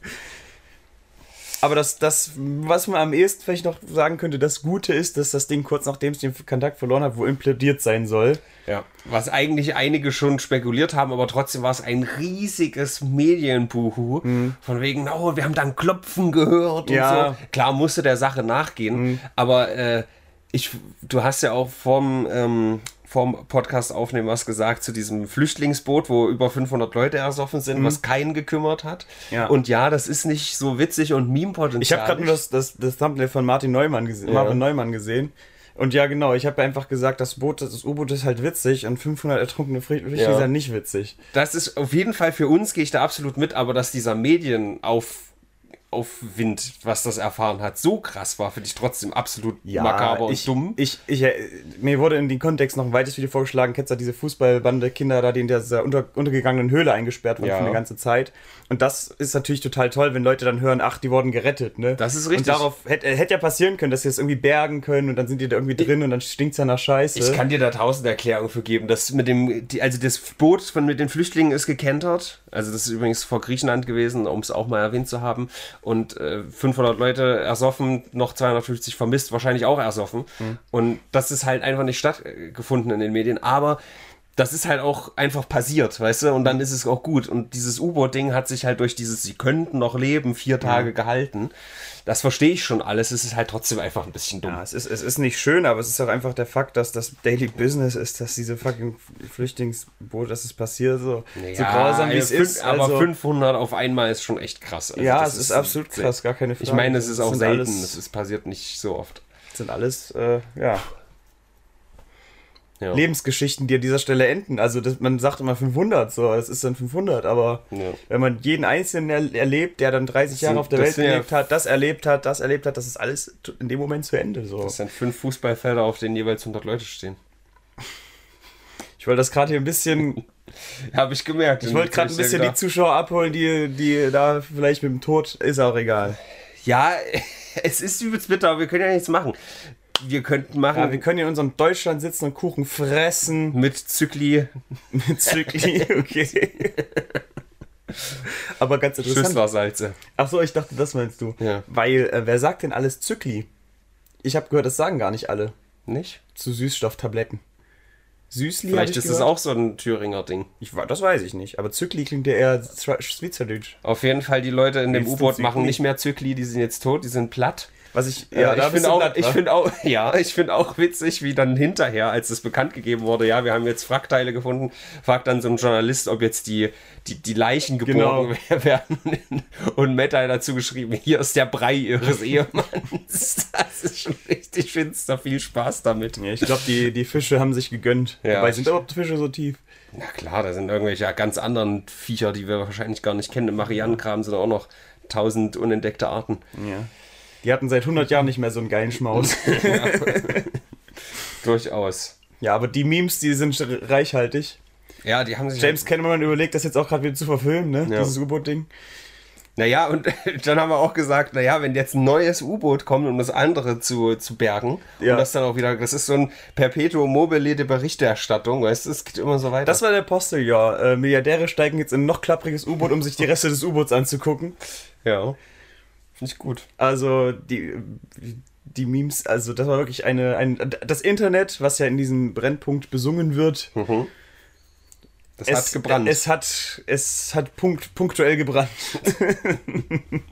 Aber das, das, was man am ehesten vielleicht noch sagen könnte, das Gute ist, dass das Ding kurz nachdem es den Kontakt verloren hat, wohl implodiert sein soll. Ja, was eigentlich einige schon spekuliert haben, aber trotzdem war es ein riesiges Medienbuhu. Von wegen, oh, wir haben dann Klopfen gehört und Ja. so. Klar musste der Sache nachgehen, aber äh, ich, du hast ja auch vom, ähm, vom Podcast aufnehmen was gesagt zu diesem Flüchtlingsboot, wo über 500 Leute ersoffen sind, was keinen gekümmert hat. Ja. Und ja, das ist nicht so witzig und Meme-Potenzial. Ich habe gerade nur das, das, das Thumbnail von Martin Neumann, gese Ja. Martin Neumann gesehen. Und ja, genau, ich habe einfach gesagt, das Boot, das U-Boot ist halt witzig und 500 ertrunkene Flüchtlinge Ja. sind nicht witzig. Das ist auf jeden Fall für uns, gehe ich da absolut mit, aber dass dieser Medienauf Aufwind, was das erfahren hat, so krass war, finde ich trotzdem absolut makaber und ich, dumm. Ich, ich, äh, mir wurde in den Kontext noch ein weiteres Video vorgeschlagen. Kennst du diese Fußballbande Kinder da, die in dieser unter, untergegangenen Höhle eingesperrt waren Ja. für eine ganze Zeit? Und das ist natürlich total toll, wenn Leute dann hören, ach, die wurden gerettet, ne? Das ist richtig. Und darauf hätte äh, hätte ja passieren können, dass sie es irgendwie bergen können und dann sind die da irgendwie drin und dann stinkt's ja nach Scheiße. Ich kann dir da tausend Erklärungen für geben. Das mit dem, die, also das Boot von mit den Flüchtlingen ist gekentert. Also das ist übrigens vor Griechenland gewesen, um es auch mal erwähnt zu haben. Und äh, 500 Leute ersoffen, noch 250 vermisst, wahrscheinlich auch ersoffen. Und das ist halt einfach nicht stattgefunden in den Medien. Aber das ist halt auch einfach passiert, weißt du? Und dann ist es auch gut. Und dieses U-Boot-Ding hat sich halt durch dieses, sie könnten noch leben, vier Tage gehalten. Das verstehe ich schon alles. Es ist halt trotzdem einfach ein bisschen dumm. Ja, es ist, es ist nicht schön, aber es ist auch einfach der Fakt, dass das Daily Business ist, dass diese fucking Flüchtlingsboot, dass es passiert, so, so grausam wie es fünf- ist. Aber also- 500 auf einmal ist schon echt krass. Also ja, das es ist, absolut sehr- krass, gar keine Frage. Ich meine, es ist auch selten. Es ist, passiert nicht so oft. sind alles, äh, ja, Ja. Lebensgeschichten, die an dieser Stelle enden. Also das, man sagt immer 500, so, das ist dann 500, aber Ja. wenn man jeden Einzelnen er erlebt, der dann 30 Jahre auf der Welt ja- gelebt hat, das erlebt hat, das erlebt hat, das ist alles in dem Moment zu Ende. So. Das sind fünf Fußballfelder, auf denen jeweils 100 Leute stehen. Ich wollte das gerade hier ein bisschen, Habe ich gemerkt. ich wollte gerade ein bisschen die Zuschauer abholen, die, die da vielleicht mit dem Tod, ist auch egal. Ja, es ist übelst bitter, aber wir können ja nichts machen. Wir könnten machen Ja, wir können in unserem Deutschland sitzen und Kuchen fressen. mit Zykli Mit Zykli, okay. Aber ganz interessant. Schüsslersalze. Ach so, ich dachte, das meinst du. Ja. Weil, äh, wer sagt denn alles Zykli? Ich habe gehört, das sagen gar nicht alle. Nicht? Zu Süßstofftabletten. Süßli Vielleicht ich ist gehört. es auch so ein Thüringer Ding. Ich, das weiß ich nicht. Aber Zykli klingt ja eher Schwe- Schweizerdeutsch. Auf jeden Fall, die Leute in dem U-Boot machen nicht mehr Zykli, die sind jetzt tot, die sind platt. Was ich, Ja, ich da bist finde auch, ich finde auch, ja, ich finde auch witzig, wie dann hinterher, als es bekannt gegeben wurde, ja, wir haben jetzt Wrackteile gefunden, fragt dann so ein Journalist, ob jetzt die, die, die Leichen geborgen werden. Und Matt hat dazu geschrieben, hier ist der Brei ihres Ehemanns. Das ist schon richtig finster, viel Spaß damit. Ja, ich glaube, die, die Fische haben sich gegönnt. Ja. Dabei sind überhaupt Fische so tief. Na klar, da sind irgendwelche ganz anderen Viecher, die wir wahrscheinlich gar nicht kennen. Im Mariannenkram sind auch noch tausend unentdeckte Arten. Ja. Die hatten seit 100 Jahren nicht mehr so einen geilen Schmaus. Durchaus. ja, aber die Memes, die sind reichhaltig. Ja, die haben sich. James Cameron überlegt, das jetzt auch gerade wieder zu verfilmen, ne? Ja. Dieses U-Boot-Ding. Naja, und dann haben wir auch gesagt, naja, wenn jetzt ein neues U-Boot kommt, um das andere zu, zu bergen, Ja. und das dann auch wieder, das ist so ein Perpetuum mobile der Berichterstattung, weißt du, es geht immer so weiter. Das war der Posteljahr. Äh, Milliardäre steigen jetzt in ein noch klappriges U-Boot, um sich die Reste des U-Boots anzugucken. ja. Finde ich gut. Also die, die Memes, also das war wirklich eine, ein, das Internet, was ja in diesem Brennpunkt besungen wird. Das es, hat gebrannt. Es hat, es hat punkt, punktuell gebrannt.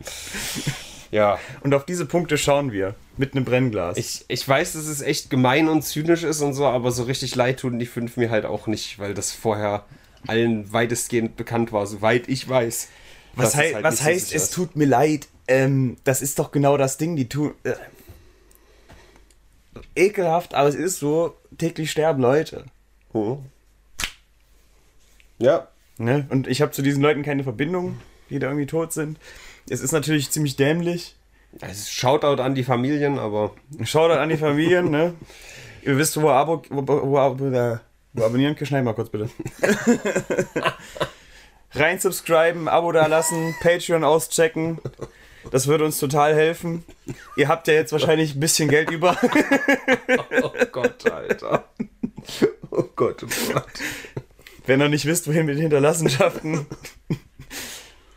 ja. Und auf diese Punkte schauen wir mit einem Brennglas. Ich, ich weiß, dass es echt gemein und zynisch ist und so, aber so richtig leid tun die fünf mir halt auch nicht, weil das vorher allen weitestgehend bekannt war, soweit ich weiß. was hei halt was so heißt, es tut mir leid? Ähm, das ist doch genau das Ding, die tun. Äh, ekelhaft, aber es ist so, täglich sterben Leute. Hm. Ja. Ne? Und ich habe zu diesen Leuten keine Verbindung, die da irgendwie tot sind. Es ist natürlich ziemlich dämlich. Also Shoutout an die Familien, aber Shoutout an die Familien, ne? Ihr wisst, wo, Abo, wo, wo, wo, wo, abonnieren könnt. Schneid mal kurz bitte. Rein subscriben, Abo da lassen, Patreon auschecken. Das würde uns total helfen. Ihr habt ja jetzt wahrscheinlich ein bisschen Geld über. Oh Gott, Alter. Oh Gott, oh Gott. Wenn ihr nicht wisst, wohin mit Hinterlassenschaften.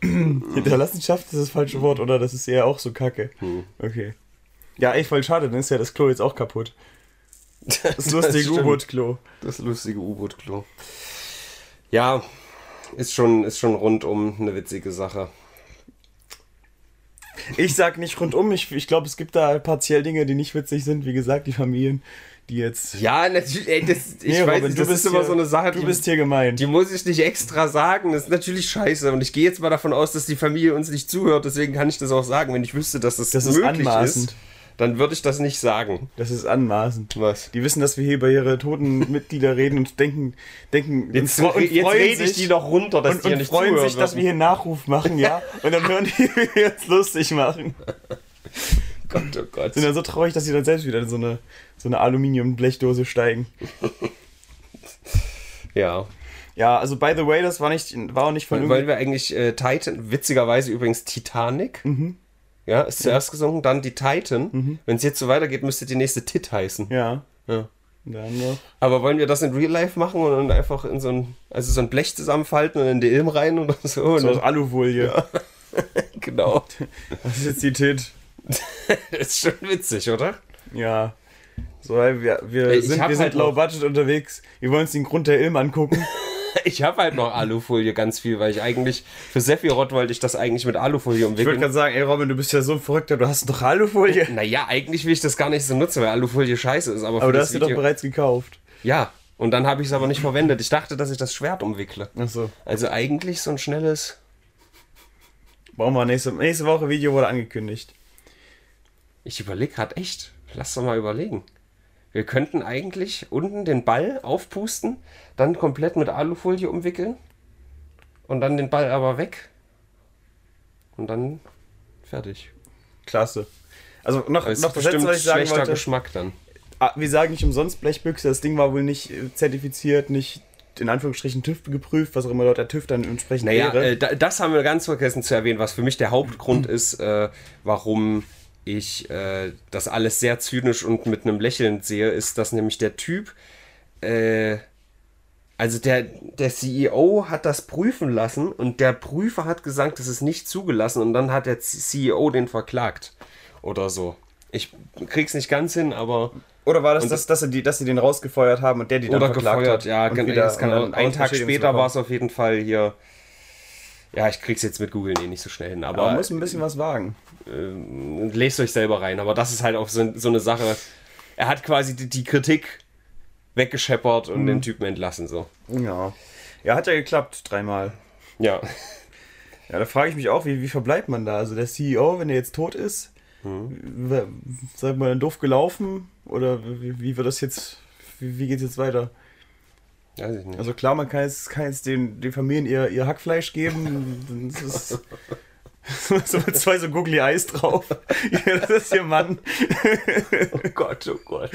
Hinterlassenschaft ist das falsche Wort, oder? Das ist eher auch so kacke. Okay. Ja, echt voll schade, dann ist ja das Klo jetzt auch kaputt. Das lustige. U-Boot-Klo. Das lustige U-Boot-Klo. Ja, ist schon, ist schon rundum eine witzige Sache. Ich sag nicht rundum, ich, ich glaube, es gibt da partiell Dinge, die nicht witzig sind. Wie gesagt, die Familien, die jetzt. Ja, natürlich, ey, das, ich Nee, weiß Robin, nicht, du das bist ist immer hier- so eine Sache, Du die, bist hier gemeint. die muss ich nicht extra sagen. Das ist natürlich scheiße. Und ich gehe jetzt mal davon aus, dass die Familie uns nicht zuhört. Deswegen kann ich das auch sagen. Wenn ich wüsste, dass das, Das ist möglich anmaßend. ist, dann würde ich das nicht sagen. Das ist anmaßend. Was? Die wissen, dass wir hier über ihre toten Mitglieder reden und denken, denken Jetzt, jetzt rede ich sich, die noch runter, dass und, die ja und nicht freuen sich, dass wir würden. hier Nachruf machen, ja. Und dann hören die, wie wir jetzt lustig machen. Gott, oh Gott. Sind dann so traurig, dass sie dann selbst wieder in so eine, so eine Aluminium-Blechdose steigen. Ja. Ja, also by the way, das war nicht, war auch nicht von Wollen wir eigentlich äh, Titan, witzigerweise übrigens Titanic. Ja, ist zuerst gesungen, dann die Titan. Wenn es jetzt so weitergeht, müsste die nächste Tit heißen. Ja. Ja. Aber wollen wir das in Real Life machen und dann einfach in so ein, also so ein Blech zusammenfalten und in die Ilm rein oder so? Und So aus Alufolie. genau. Das ist jetzt die Tit. Das ist schon witzig, oder? Ja. So, weil wir, wir Ich sind, wir sind halt low budget unterwegs. Wir wollen uns den Grund der Ilm angucken. Ich habe halt noch Alufolie ganz viel, weil ich eigentlich, für Sephiroth wollte ich das eigentlich mit Alufolie Ich würde umwickeln. gerade sagen, ey Robin, du bist ja so ein Verrückter, du hast doch Alufolie. Naja, eigentlich will ich das gar nicht so nutzen, weil Alufolie scheiße ist. Aber, für Aber du das hast sie doch bereits gekauft. Ja, und dann habe ich es aber nicht verwendet. Ich dachte, dass ich das Schwert umwickle. Achso. Also eigentlich so ein schnelles. Brauchen wir nächste, nächste Woche Video wurde angekündigt. Ich überlege gerade echt. Lass doch mal überlegen. Wir könnten eigentlich unten den Ball aufpusten, dann komplett mit Alufolie umwickeln und dann den Ball aber weg. Und dann fertig. Klasse. Also noch, ist noch bestimmt sagen schlechter wollte. Geschmack dann. Ah, wir sagen nicht umsonst Blechbüchse, das Ding war wohl nicht äh, zertifiziert, nicht in Anführungsstrichen TÜV geprüft, was auch immer dort der TÜV dann entsprechend Naja, wäre. äh, da, das haben wir ganz vergessen zu erwähnen, was für mich der Hauptgrund ist, äh, warum ich äh, das alles sehr zynisch und mit einem Lächeln sehe, ist, dass nämlich der Typ, äh, also der, der CEO hat das prüfen lassen und der Prüfer hat gesagt, das ist nicht zugelassen und dann hat der CEO den verklagt oder so. Ich krieg's nicht ganz hin, aber. Oder war das, das dass, sie die, dass sie den rausgefeuert haben und der die dann oder verklagt gefeuert, hat? ja, und wieder- das kann und einen Tag später war es auf jeden Fall hier. Ja, ich krieg's jetzt mit Googeln eh nicht so schnell hin. Aber man muss ein bisschen was wagen. Ähm, lest euch selber rein. Aber das ist halt auch so, so eine Sache. Er hat quasi die, die Kritik weggescheppert und den Typen entlassen, so. Ja. Ja, hat ja geklappt, dreimal. Ja. Ja, da frage ich mich auch, wie, wie verbleibt man da? Also der CEO, wenn er jetzt tot ist, wer- seid man dann doof gelaufen? Oder wie, wie wird das jetzt, wie, wie geht es jetzt weiter? Weiß ich nicht. Also klar, man kann jetzt, kann jetzt den, den Familien ihr, ihr Hackfleisch geben. Dann ist so mit zwei so Googly Eyes drauf. Ja, das ist ihr Mann. oh Gott, oh Gott.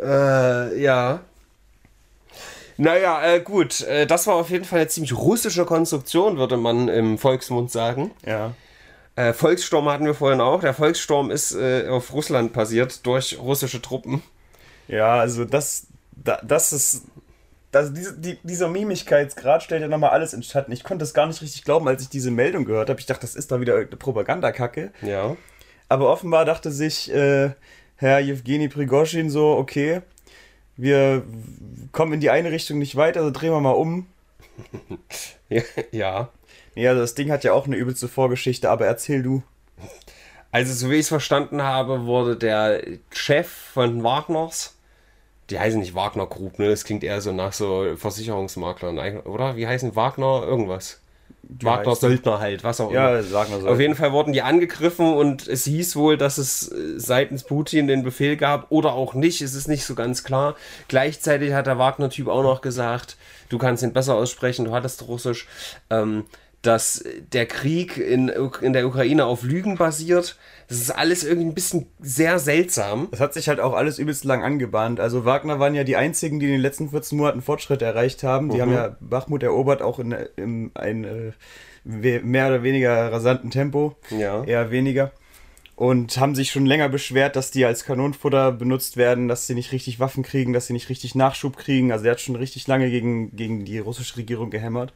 äh, ja. Naja, äh, gut. Äh, das war auf jeden Fall eine ziemlich russische Konstruktion, würde man im Volksmund sagen. Ja. Äh, Volkssturm hatten wir vorhin auch. Der Volkssturm ist äh, auf Russland passiert durch russische Truppen. Ja, also das, da, das ist. Das, diese, die, dieser Mimigkeitsgrad stellt ja nochmal alles in Schatten. Ich konnte das gar nicht richtig glauben, als ich diese Meldung gehört habe. Ich dachte, das ist da wieder irgendeine Propagandakacke. Ja. Aber offenbar dachte sich äh, Herr Jewgeni Prigozhin so, okay, wir kommen in die eine Richtung nicht weiter, also drehen wir mal um. ja. Nee, also das Ding hat ja auch eine übelste Vorgeschichte, aber erzähl du. Also, so wie ich es verstanden habe, wurde der Chef von Wagners, die heißen nicht Wagner Group, ne? Das klingt eher so nach so Versicherungsmaklern, eigentlich, oder? Wie heißen Wagner irgendwas? Wagner heißen- Söldner halt, was auch immer. Ja, sagen wir so. Auf jeden Fall wurden die angegriffen und es hieß wohl, dass es äh, seitens Putin den Befehl gab oder auch nicht. Es ist nicht so ganz klar. Gleichzeitig hat der Wagner-Typ auch noch gesagt, du kannst ihn besser aussprechen, du hattest Russisch, ähm, dass der Krieg in, in der Ukraine auf Lügen basiert. Das ist alles irgendwie ein bisschen sehr seltsam. Das hat sich halt auch alles übelst lang angebahnt. Also Wagner waren ja die einzigen, die in den letzten 14 Monaten Fortschritte erreicht haben. Die haben ja Bachmut erobert, auch in, in ein äh, mehr oder weniger rasanten Tempo. Ja. Eher weniger. Und haben sich schon länger beschwert, dass die als Kanonenfutter benutzt werden, dass sie nicht richtig Waffen kriegen, dass sie nicht richtig Nachschub kriegen. Also der hat schon richtig lange gegen, gegen die russische Regierung gehämmert.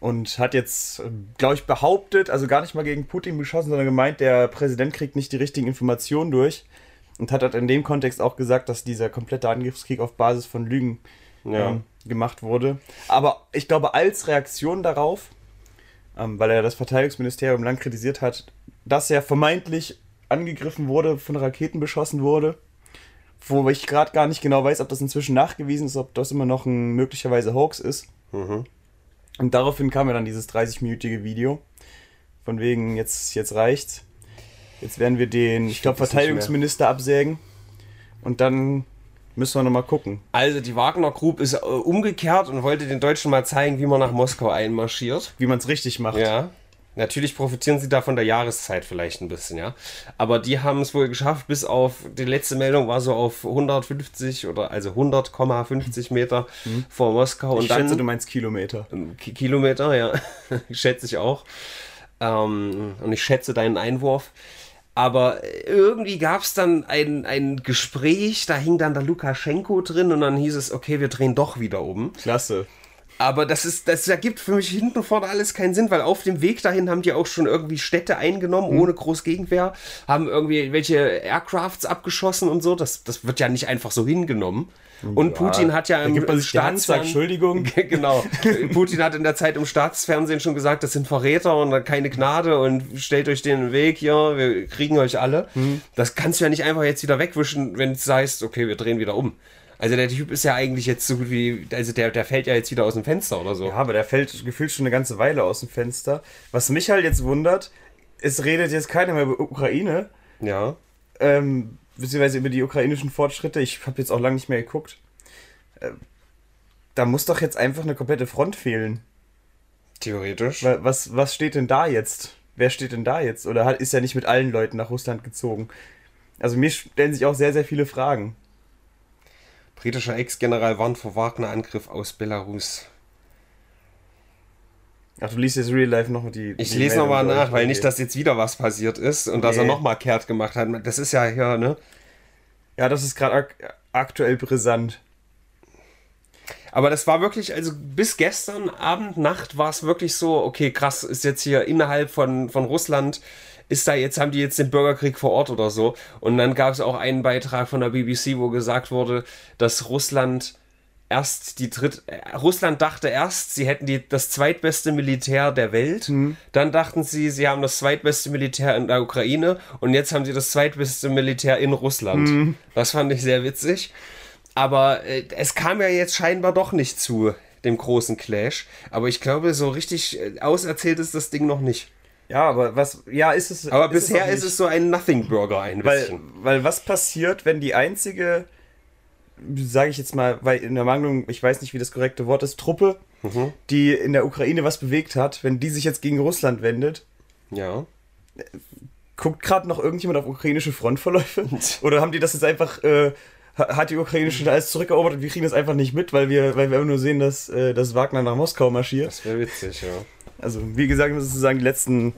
Und hat jetzt, glaube ich, behauptet, also gar nicht mal gegen Putin geschossen, sondern gemeint, der Präsident kriegt nicht die richtigen Informationen durch. Und hat halt in dem Kontext auch gesagt, dass dieser komplette Angriffskrieg auf Basis von Lügen Ja. ähm, gemacht wurde. Aber ich glaube, als Reaktion darauf, ähm, weil er das Verteidigungsministerium lang kritisiert hat, dass er vermeintlich angegriffen wurde, von Raketen beschossen wurde, wo ich gerade gar nicht genau weiß, ob das inzwischen nachgewiesen ist, ob das immer noch ein möglicherweise Hoax ist. Mhm. Und daraufhin kam ja dann dieses 30-minütige Video. Von wegen, jetzt, jetzt reicht's. Jetzt werden wir den, ich glaube, das nicht Verteidigungsminister absägen. Und dann müssen wir nochmal gucken. Also die Wagner Group ist äh, umgekehrt und wollte den Deutschen mal zeigen, wie man nach Moskau einmarschiert. Wie man es richtig macht. Ja. Natürlich profitieren sie da von der Jahreszeit vielleicht ein bisschen, ja. Aber die haben es wohl geschafft, bis auf, die letzte Meldung war so auf 150 oder also 100,50 Meter vor Moskau. Ich und dann schätze, du meinst Kilometer. Ki- Kilometer, ja. schätze ich auch. Ähm, und ich schätze deinen Einwurf. Aber irgendwie gab es dann ein, ein Gespräch, da hing dann der Lukaschenko drin und dann hieß es, okay, wir drehen doch wieder um. Klasse. Aber das ist, das ergibt für mich hinten und vorne alles keinen Sinn, weil auf dem Weg dahin haben die auch schon irgendwie Städte eingenommen, ohne groß Gegenwehr, haben irgendwie welche Aircrafts abgeschossen und so. Das, das wird ja nicht einfach so hingenommen. Und Putin hat ja im, Staatsfernsehen. Entschuldigung. genau. Putin hat in der Zeit im Staatsfernsehen schon gesagt, das sind Verräter und keine Gnade und stellt euch den Weg hier, wir kriegen euch alle. Mhm. Das kannst du ja nicht einfach jetzt wieder wegwischen, wenn es heißt, okay, wir drehen wieder um. Also der Typ ist ja eigentlich jetzt so gut wie, also der, der fällt ja jetzt wieder aus dem Fenster oder so. Ja, aber der fällt gefühlt schon eine ganze Weile aus dem Fenster. Was mich halt jetzt wundert, es redet jetzt keiner mehr über Ukraine, Ja. ähm, beziehungsweise über die ukrainischen Fortschritte. Ich habe jetzt auch lange nicht mehr geguckt. Ähm, da muss doch jetzt einfach eine komplette Front fehlen. Theoretisch. Wa- Was, was steht denn da jetzt? Wer steht denn da jetzt? Oder hat, ist er nicht mit allen Leuten nach Russland gezogen? Also mir stellen sich auch sehr, sehr viele Fragen. Britischer Ex-General warnt vor Wagner-Angriff aus Belarus. Ach, du liest jetzt Real Life noch die. Ich die lese nochmal nach, weil nicht, dass jetzt wieder was passiert ist und dass er Nee. nochmal kehrt gemacht hat. Das ist ja hier, ne? Ja, das ist gerade ak aktuell brisant. Aber das war wirklich, also bis gestern Abend, Nacht war es wirklich so, okay, krass, ist jetzt hier innerhalb von, von Russland, ist da jetzt, haben die jetzt den Bürgerkrieg vor Ort oder so. Und dann gab es auch einen Beitrag von der BBC, wo gesagt wurde, dass Russland erst die dritt, äh, Russland dachte erst, sie hätten die, das zweitbeste Militär der Welt. Dann dachten sie, sie haben das zweitbeste Militär in der Ukraine und jetzt haben sie das zweitbeste Militär in Russland. Das fand ich sehr witzig. Aber äh, es kam ja jetzt scheinbar doch nicht zu dem großen Clash. Aber ich glaube, so richtig äh, auserzählt ist das Ding noch nicht. Ja, aber was. Ja, ist es. Aber bisher auch ist es so ein Nothing Burger ein Weil, bisschen. weil was passiert, wenn die einzige, sage ich jetzt mal, weil in der Mangelung, ich weiß nicht, wie das korrekte Wort ist, Truppe, Mhm. die in der Ukraine was bewegt hat, wenn die sich jetzt gegen Russland wendet, Ja. guckt gerade noch irgendjemand auf ukrainische Frontverläufe? Oder haben die das jetzt einfach, äh, ha- hat die Ukraine schon alles zurückerobert und wir kriegen das einfach nicht mit, weil wir, weil wir immer nur sehen, dass, äh, dass Wagner nach Moskau marschiert? Das wäre witzig, ja. Also, wie gesagt, sozusagen die letzten,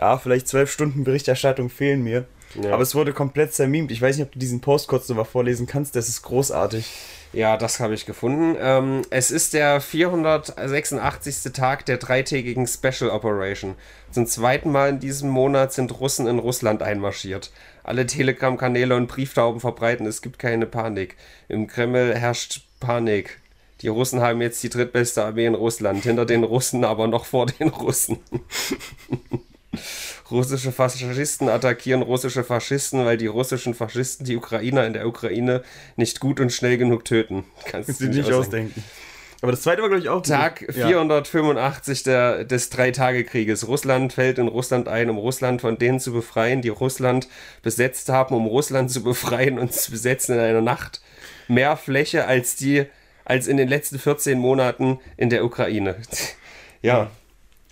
ja, vielleicht zwölf Stunden Berichterstattung fehlen mir. Ja. Aber es wurde komplett zermimt. Ich weiß nicht, ob du diesen Post kurz nochmal vorlesen kannst. Das ist großartig. Ja, das habe ich gefunden. Ähm, es ist der 486. Tag der dreitägigen Special Operation. Zum zweiten Mal in diesem Monat sind Russen in Russland einmarschiert. Alle Telegram-Kanäle und Brieftauben verbreiten, es gibt keine Panik. Im Kreml herrscht Panik. Die Russen haben jetzt die drittbeste Armee in Russland, hinter den Russen, aber noch vor den Russen. Russische Faschisten attackieren russische Faschisten, weil die russischen Faschisten die Ukrainer in der Ukraine nicht gut und schnell genug töten. Kannst du dir nicht ausdenken. Aber das zweite war, glaube ich, auch. Tag Ja. 485 der, des Dreitagekrieges. Russland fällt in Russland ein, um Russland von denen zu befreien, die Russland besetzt haben, um Russland zu befreien und zu besetzen in einer Nacht. Mehr Fläche als die, als in den letzten 14 Monaten in der Ukraine. ja.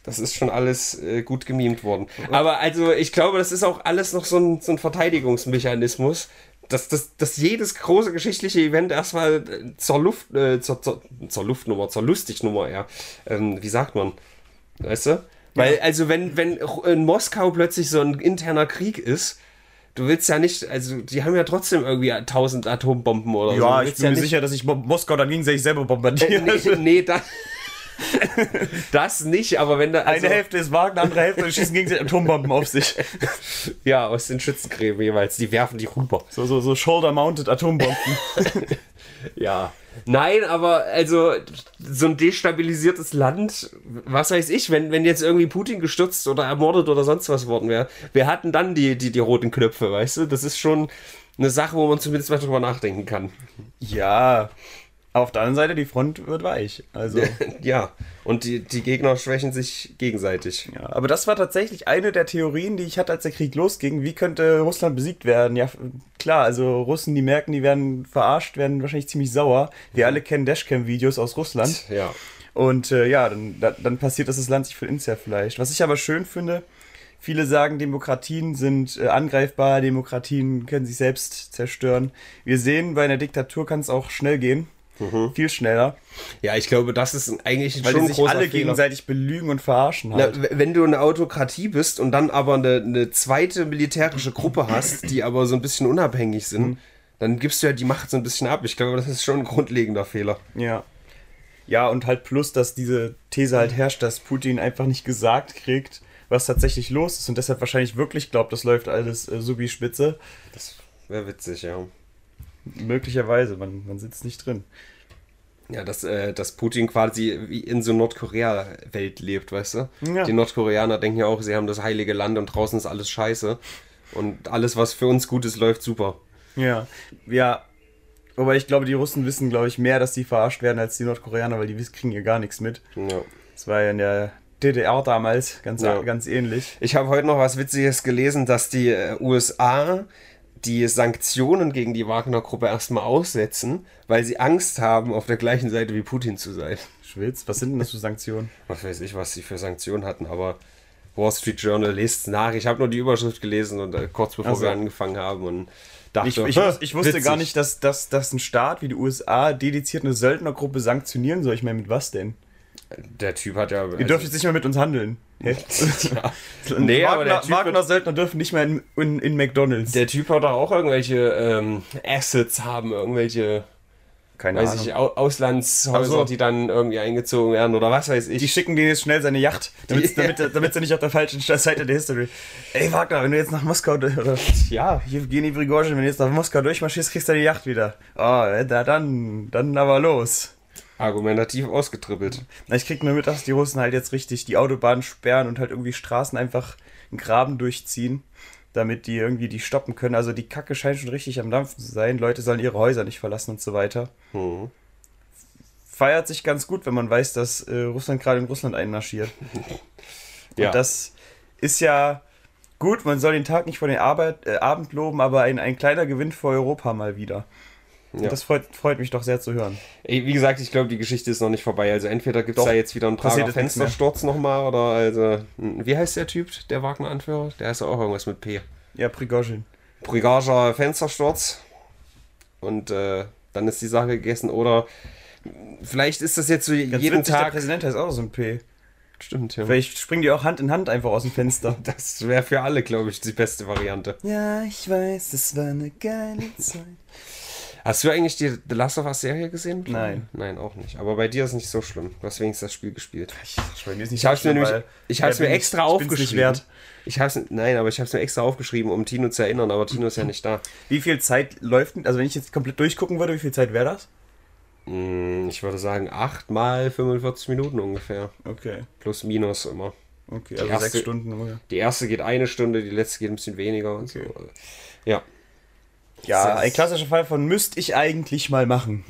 Das ist schon alles äh, gut gemimt worden. Aber also, ich glaube, das ist auch alles noch so ein, so ein Verteidigungsmechanismus, dass, dass, dass jedes große geschichtliche Event erstmal äh, zur Luft, äh, zur, zur, zur Luftnummer, zur Lustignummer, ja. Ähm, wie sagt man? Weißt du? Weil, also, wenn, wenn in Moskau plötzlich so ein interner Krieg ist, du willst ja nicht, also, die haben ja trotzdem irgendwie 1000 Atombomben oder so. Ja, ich bin mir nicht- sicher, dass ich Mo- Moskau dann gegenseitig selber bombardiere. Nee, nee das, das nicht, aber wenn da. Also, Eine Hälfte ist Wagner, andere Hälfte schießen gegenseitig Atombomben auf sich. Ja, aus den Schützengräben jeweils. Die werfen die rüber. So, so, so Shoulder-Mounted Atombomben. Ja. Nein, aber also so ein destabilisiertes Land, was weiß ich, wenn, wenn jetzt irgendwie Putin gestürzt oder ermordet oder sonst was worden wäre, wir hatten dann die, die, die roten Knöpfe, weißt du? Das ist schon eine Sache, wo man zumindest mal drüber nachdenken kann. ja. Auf der anderen Seite, die Front wird weich. Also. ja. Und die, die Gegner schwächen sich gegenseitig. Ja, aber das war tatsächlich eine der Theorien, die ich hatte, als der Krieg losging. Wie könnte Russland besiegt werden? Ja, klar, also Russen, die merken, die werden verarscht, werden wahrscheinlich ziemlich sauer. Wir alle kennen Dashcam-Videos aus Russland. Ja. Und äh, ja, dann, da- dann passiert, dass das Land sich voll ins zerfleischt. Was ich aber schön finde, viele sagen, Demokratien sind äh, angreifbar, Demokratien können sich selbst zerstören. Wir sehen, bei einer Diktatur kann es auch schnell gehen. Viel schneller. Ja, ich glaube, das ist eigentlich Weil schon die sich großer alle Fehler. gegenseitig belügen und verarschen Na, halt. w- wenn du eine Autokratie bist und dann aber eine, eine zweite militärische Gruppe hast, die aber so ein bisschen unabhängig sind, Mhm. dann gibst du ja die Macht so ein bisschen ab. Ich glaube, das ist schon ein grundlegender Fehler. Ja. Ja, und halt plus, dass diese These halt herrscht, dass Putin einfach nicht gesagt kriegt, was tatsächlich los ist und deshalb wahrscheinlich wirklich glaubt, das läuft alles äh, wie Spitze. Das wäre witzig, ja. Möglicherweise, man, man sitzt nicht drin. Ja, dass, äh, dass Putin quasi wie in so Nordkorea-Welt lebt, weißt du? Ja. Die Nordkoreaner denken ja auch, sie haben das heilige Land und draußen ist alles scheiße. Und alles, was für uns gut ist, läuft super. Ja. Ja. Aber ich glaube, die Russen wissen, glaube ich, mehr, dass die verarscht werden als die Nordkoreaner, weil die kriegen ja gar nichts mit. Ja. Das war ja in der DDR damals ganz, Ja. ganz ähnlich. Ich habe heute noch was Witziges gelesen, dass die äh, USA die Sanktionen gegen die Wagner-Gruppe erstmal aussetzen, weil sie Angst haben, auf der gleichen Seite wie Putin zu sein. Schwitz, was sind denn das für Sanktionen? Was weiß ich, was sie für Sanktionen hatten, aber Wall Street Journal lest nach. Ich habe nur die Überschrift gelesen und äh, kurz bevor Ach so. wir angefangen haben und dachte, Ich, ich, "Hä, wus- ich wusste witzig." gar nicht, dass, dass, dass ein Staat wie die USA dediziert eine Söldnergruppe sanktionieren soll. Ich meine, mit was denn? Der Typ hat ja. Ihr dürft jetzt nicht mehr mit uns handeln. Ja. nee, Nee, aber der Wagner, Typ Wagner Söldner dürfen nicht mehr in, in, in McDonalds. Der Typ hat doch auch irgendwelche ähm, Assets haben, irgendwelche, Keine weiß Ahnung. ich, Au Auslandshäuser, so. die dann irgendwie eingezogen werden oder was weiß ich. Die schicken denen jetzt schnell seine Yacht, damit, Die- damit, damit sie nicht auf der falschen Seite der History. Ey, Wagner, wenn du jetzt nach Moskau oder ja, Evgeny Prigozhin, wenn du jetzt nach Moskau durchmarschierst, kriegst du deine Yacht wieder. Oh, da, dann, dann aber los. Argumentativ ausgetribbelt. Na, ich krieg nur mit, dass die Russen halt jetzt richtig die Autobahnen sperren und halt irgendwie Straßen einfach einen Graben durchziehen, damit die irgendwie die stoppen können. Also die Kacke scheint schon richtig am Dampfen zu sein. Leute sollen ihre Häuser nicht verlassen und so weiter. Hm. Feiert sich ganz gut, wenn man weiß, dass äh, Russland gerade in Russland einmarschiert. Ja. Und das ist ja gut, man soll den Tag nicht vor den Arbeit, äh, Abend loben, aber ein, ein kleiner Gewinn für Europa mal wieder. Ja. Das freut, freut mich doch sehr zu hören. Ey, wie gesagt, ich glaube, die Geschichte ist noch nicht vorbei. Also entweder gibt es da jetzt wieder einen Prager nichts mehr. Fenstersturz nochmal oder also, wie heißt der Typ, der Wagner-Anführer? Der heißt ja auch irgendwas mit P. Ja, Prigozhin. Brigager Fenstersturz und äh, dann ist die Sache gegessen. Oder vielleicht ist das jetzt so Ganz jeden witzig, der Tag. Präsident heißt auch so ein P. Stimmt, ja. Vielleicht springen die auch Hand in Hand einfach aus dem Fenster. Das wäre für alle, glaube ich, die beste Variante. Ja, ich weiß, es war eine geile Zeit. Hast du eigentlich die The Last of Us Serie gesehen? Nein. Nein, auch nicht. Aber bei dir ist nicht so schlimm. Du hast wenigstens das Spiel gespielt. Ich, ist nicht Ich habe es mir, nämlich, ich hab's mir extra ich- ich aufgeschrieben. nicht wert. Ich hab's, nein, aber ich habe es mir extra aufgeschrieben, um Tino zu erinnern, aber Tino ist ja nicht da. Wie viel Zeit läuft denn, also wenn ich jetzt komplett durchgucken würde, wie viel Zeit wäre das? Hm, Ich würde sagen 8 mal 45 Minuten ungefähr. Okay, Plus, minus immer. okay, Die also erste- sechs Stunden. ungefähr. Die erste geht eine Stunde, die letzte geht ein bisschen weniger und Okay. so. Ja. Ja, ein klassischer Fall von müsste ich eigentlich mal machen.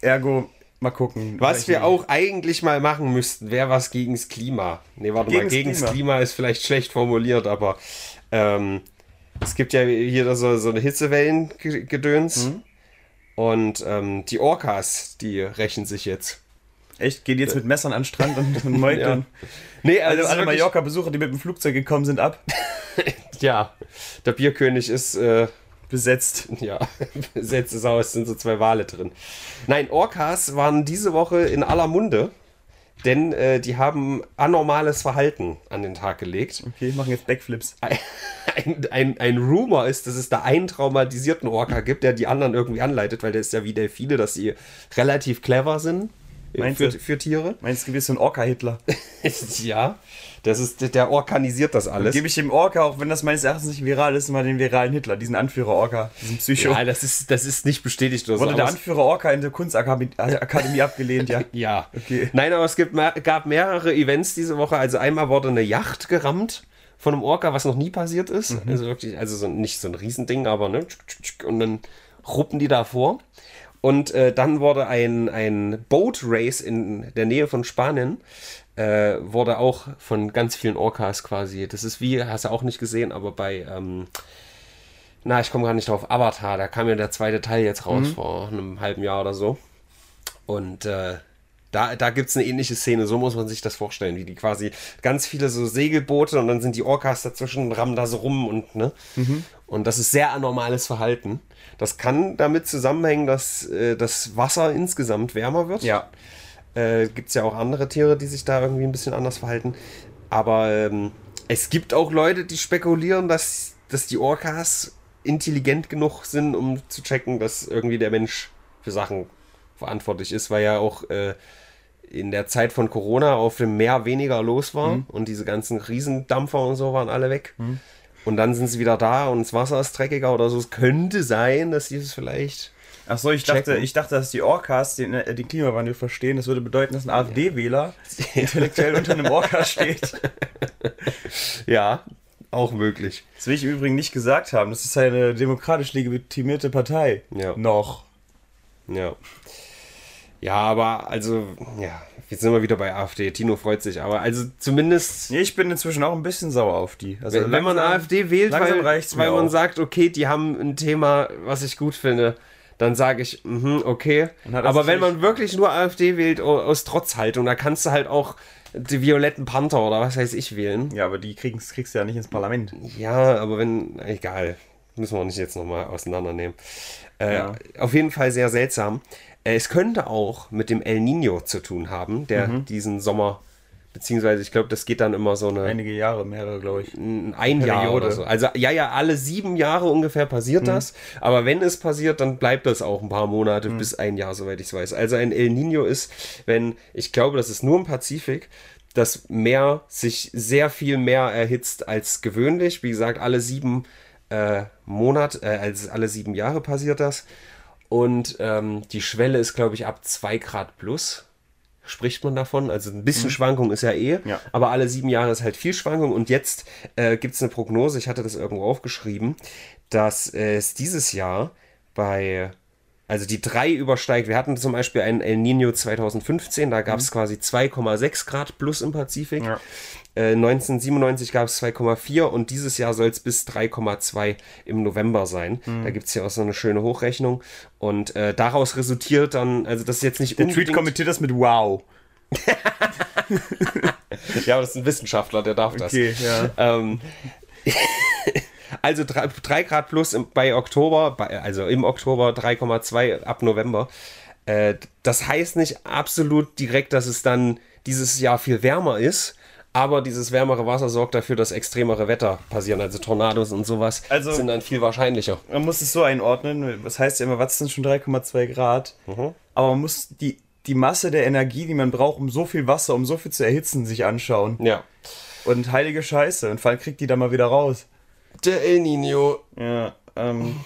Ergo, mal gucken. Was wir auch eigentlich mal machen müssten, wäre was gegens Klima. Nee, warte mal, Gegens gegens Klima. Klima. ist vielleicht schlecht formuliert, aber ähm, es gibt ja hier so, so eine Hitzewellen-Gedöns. Mhm. Und ähm, die Orcas, die rächen sich jetzt. Echt, geht jetzt mit Messern an den Strand und, und meuteln. Nee, Also ist alle Mallorca-Besucher, die mit dem Flugzeug gekommen sind, ab. Ja, der Bierkönig ist, äh, Besetzt. ja, setzt es aus, sind so zwei Wale drin. Nein, Orcas waren diese Woche in aller Munde, denn äh, die haben anormales Verhalten an den Tag gelegt. Okay, machen jetzt Backflips. ein, ein, ein Rumor ist, dass es da einen traumatisierten Orca gibt, der die anderen irgendwie anleitet, weil der ist ja wie Delfine, dass sie relativ clever sind äh, Meinst für, du? für Tiere. Meinst du, du bist so ein Orca-Hitler? ja, das ist, der organisiert das alles. Gebe ich dem Orca, auch wenn das meines Erachtens nicht viral ist, mal den viralen Hitler, diesen Anführer Orca, diesen Psycho. Ja, das ist, das ist nicht bestätigt oder so. Wurde der Anführer Orca in der Kunstakademie Akademie abgelehnt, ja? Ja. Okay. Nein, aber es gibt, gab mehrere Events diese Woche. Also einmal wurde eine Yacht gerammt von einem Orca, was noch nie passiert ist. Mhm. Also wirklich, also so, nicht so ein Riesending, aber ne. Und dann ruppen die da vor. Und äh, dann wurde ein, ein Boat Race in der Nähe von Spanien, äh, wurde auch von ganz vielen Orcas quasi. Das ist wie, hast du auch nicht gesehen, aber bei, ähm, na, ich komme gar nicht drauf, Avatar, da kam ja der zweite Teil jetzt raus vor einem halben Jahr oder so. Und äh, da, da gibt es eine ähnliche Szene, so muss man sich das vorstellen, wie die quasi ganz viele so Segelboote und dann sind die Orcas dazwischen, rammen da so rum und ne. Und das ist sehr anormales Verhalten. Das kann damit zusammenhängen, dass äh, das Wasser insgesamt wärmer wird. Ja. Äh, gibt es ja auch andere Tiere, die sich da irgendwie ein bisschen anders verhalten. Aber ähm, es gibt auch Leute, die spekulieren, dass, dass die Orcas intelligent genug sind, um zu checken, dass irgendwie der Mensch für Sachen verantwortlich ist, weil ja auch äh, in der Zeit von Corona auf dem Meer weniger los war und diese ganzen Riesendampfer und so waren alle weg. Und dann sind sie wieder da und das Wasser ist dreckiger oder so. Es könnte sein, dass die es vielleicht. Ach so, ich dachte, ich dachte, dass die Orcas den, äh, den Klimawandel verstehen. Das würde bedeuten, dass ein AfD-Wähler intellektuell unter einem Orca steht. Ja, auch möglich. Das will ich im Übrigen nicht gesagt haben. Das ist eine demokratisch legitimierte Partei. Ja. Noch. Ja. Ja, aber also, ja, jetzt sind wir wieder bei AfD. Tino freut sich, aber also zumindest, Nee, ich bin inzwischen auch ein bisschen sauer auf die. Also wenn, wenn man langsam- AfD wählt, langsam weil, weil man auch. sagt, okay, die haben ein Thema, was ich gut finde, dann sage ich, mhm, okay. Er Aber wenn man wirklich nur AfD wählt aus Trotzhaltung, da kannst du halt auch die violetten Panther oder was weiß ich wählen. Ja, aber die kriegen's, kriegst du ja nicht ins Parlament. Ja, aber wenn, egal. Müssen wir nicht jetzt nochmal auseinandernehmen. Äh, Ja. Auf jeden Fall sehr seltsam. Äh, es könnte auch mit dem El Nino zu tun haben, der Mhm. diesen Sommer, beziehungsweise ich glaube, das geht dann immer so eine Einige Jahre, mehrere, glaube ich. ein ein Jahr oder so. Also ja, ja, alle sieben Jahre ungefähr passiert das. Aber wenn es passiert, dann bleibt das auch ein paar Monate bis ein Jahr, soweit ich es weiß. Also ein El Nino ist, wenn, ich glaube, das ist nur im Pazifik, das Meer sich sehr viel mehr erhitzt als gewöhnlich. Wie gesagt, alle sieben äh, Monate, äh, also alle sieben Jahre passiert das. Und ähm, die Schwelle ist, glaube ich, ab 2 Grad plus. Spricht man davon? Also ein bisschen Schwankung ist ja eh, Ja. aber alle sieben Jahre ist halt viel Schwankung. Und jetzt äh, gibt es eine Prognose, ich hatte das irgendwo aufgeschrieben, dass äh, es dieses Jahr bei, also die 3 übersteigt. Wir hatten zum Beispiel einen El Nino 2015, da gab es quasi 2,6 Grad plus im Pazifik. Ja. Äh, 1997 gab es 2,4 und dieses Jahr soll es bis 3,2 im November sein. Mhm. Da gibt es ja auch so eine schöne Hochrechnung. Und äh, daraus resultiert dann, also das ist jetzt nicht Der Tweet kommentiert das mit Wow. Ja, aber das ist ein Wissenschaftler, der darf das. Okay, ja. Ähm, also 3 Grad plus im, bei Oktober, bei, also im Oktober 3,2 ab November. Äh, das heißt nicht absolut direkt, dass es dann dieses Jahr viel wärmer ist, aber dieses wärmere Wasser sorgt dafür, dass extremere Wetter passieren. Also Tornados und sowas Also- sind dann viel wahrscheinlicher. Man muss es so einordnen, das heißt ja immer, was sind schon 3,2 Grad? Aber man muss die, die Masse der Energie, die man braucht, um so viel Wasser, um so viel zu erhitzen, sich anschauen. Ja. Und heilige Scheiße. Und vor allem kriegt die da mal wieder raus. Der El Nino. Ja, ähm.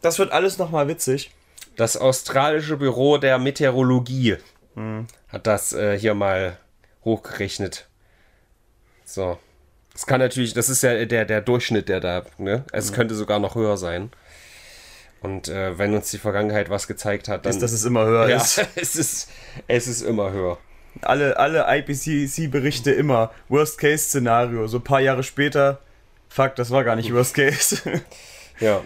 Das wird alles nochmal witzig. Das australische Büro der Meteorologie hat das äh, hier mal hochgerechnet. So. Das kann natürlich, das ist ja der, der Durchschnitt, der da, ne? Es könnte sogar noch höher sein. Und äh, wenn uns die Vergangenheit was gezeigt hat, dann. Ist, dass es immer höher ja, ist. es ist, es ist immer höher. Alle, alle IPCC-Berichte immer. Worst-Case-Szenario. So ein paar Jahre später. Fuck, das war gar nicht Worst Case. Ja.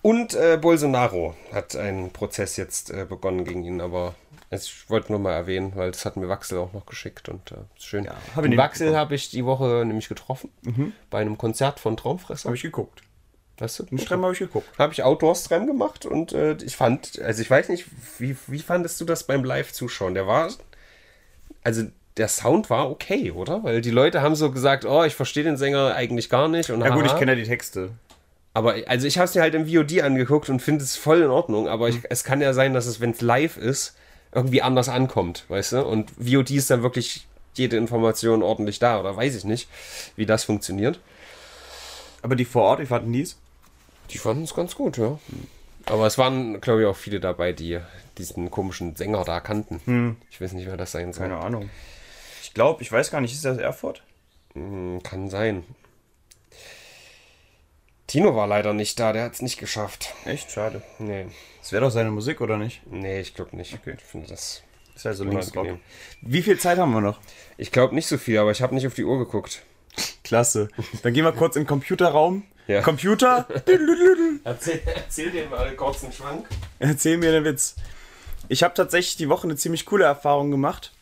Und äh, Bolsonaro hat einen Prozess jetzt äh, begonnen gegen ihn, aber ich wollte nur mal erwähnen, weil das hat mir Waxel auch noch geschickt und äh, ist schön. Ja, hab ich Den Waxel habe ich die Woche nämlich getroffen bei einem Konzert von Traumfresser. habe ich geguckt. weißt du? Den Stream habe ich geguckt. Habe ich Outdoor-Stream gemacht und äh, ich fand, also ich weiß nicht, wie, wie fandest du das beim Live-Zuschauen? Der war, also der Sound war okay, oder? Weil die Leute haben so gesagt, oh, ich verstehe den Sänger eigentlich gar nicht. Und Ja gut, ich haha. kenne ja die Texte. Aber also ich habe es mir halt im VOD angeguckt und finde es voll in Ordnung. Aber ich, es kann ja sein, dass es, wenn es live ist, irgendwie anders ankommt, weißt du? Und VOD ist dann wirklich jede Information ordentlich da. Oder weiß ich nicht, wie das funktioniert. Aber die vor Ort, wie fanden die es? Die fanden es ganz gut, ja. Aber es waren, glaube ich, auch viele dabei, die diesen komischen Sänger da kannten. Ich weiß nicht, wer das sein soll. Keine Ahnung. Ich glaube, ich weiß gar nicht, ist das Erfurt? Hm, Kann sein. Tino war leider nicht da, der hat es nicht geschafft. Echt schade. Nee, Das wäre doch seine Musik, oder nicht? nee, ich glaube nicht. Okay. Ich finde das Ist ja so Linksrock. unangenehm. Wie viel Zeit haben wir noch? Ich glaube nicht so viel, aber ich habe nicht auf die Uhr geguckt. Klasse. Dann gehen wir kurz in den Computerraum. Ja. Computer, Erzähl, erzähl dir mal kurz einen Schwank. erzähl mir den Witz. Ich habe tatsächlich die Woche eine ziemlich coole Erfahrung gemacht.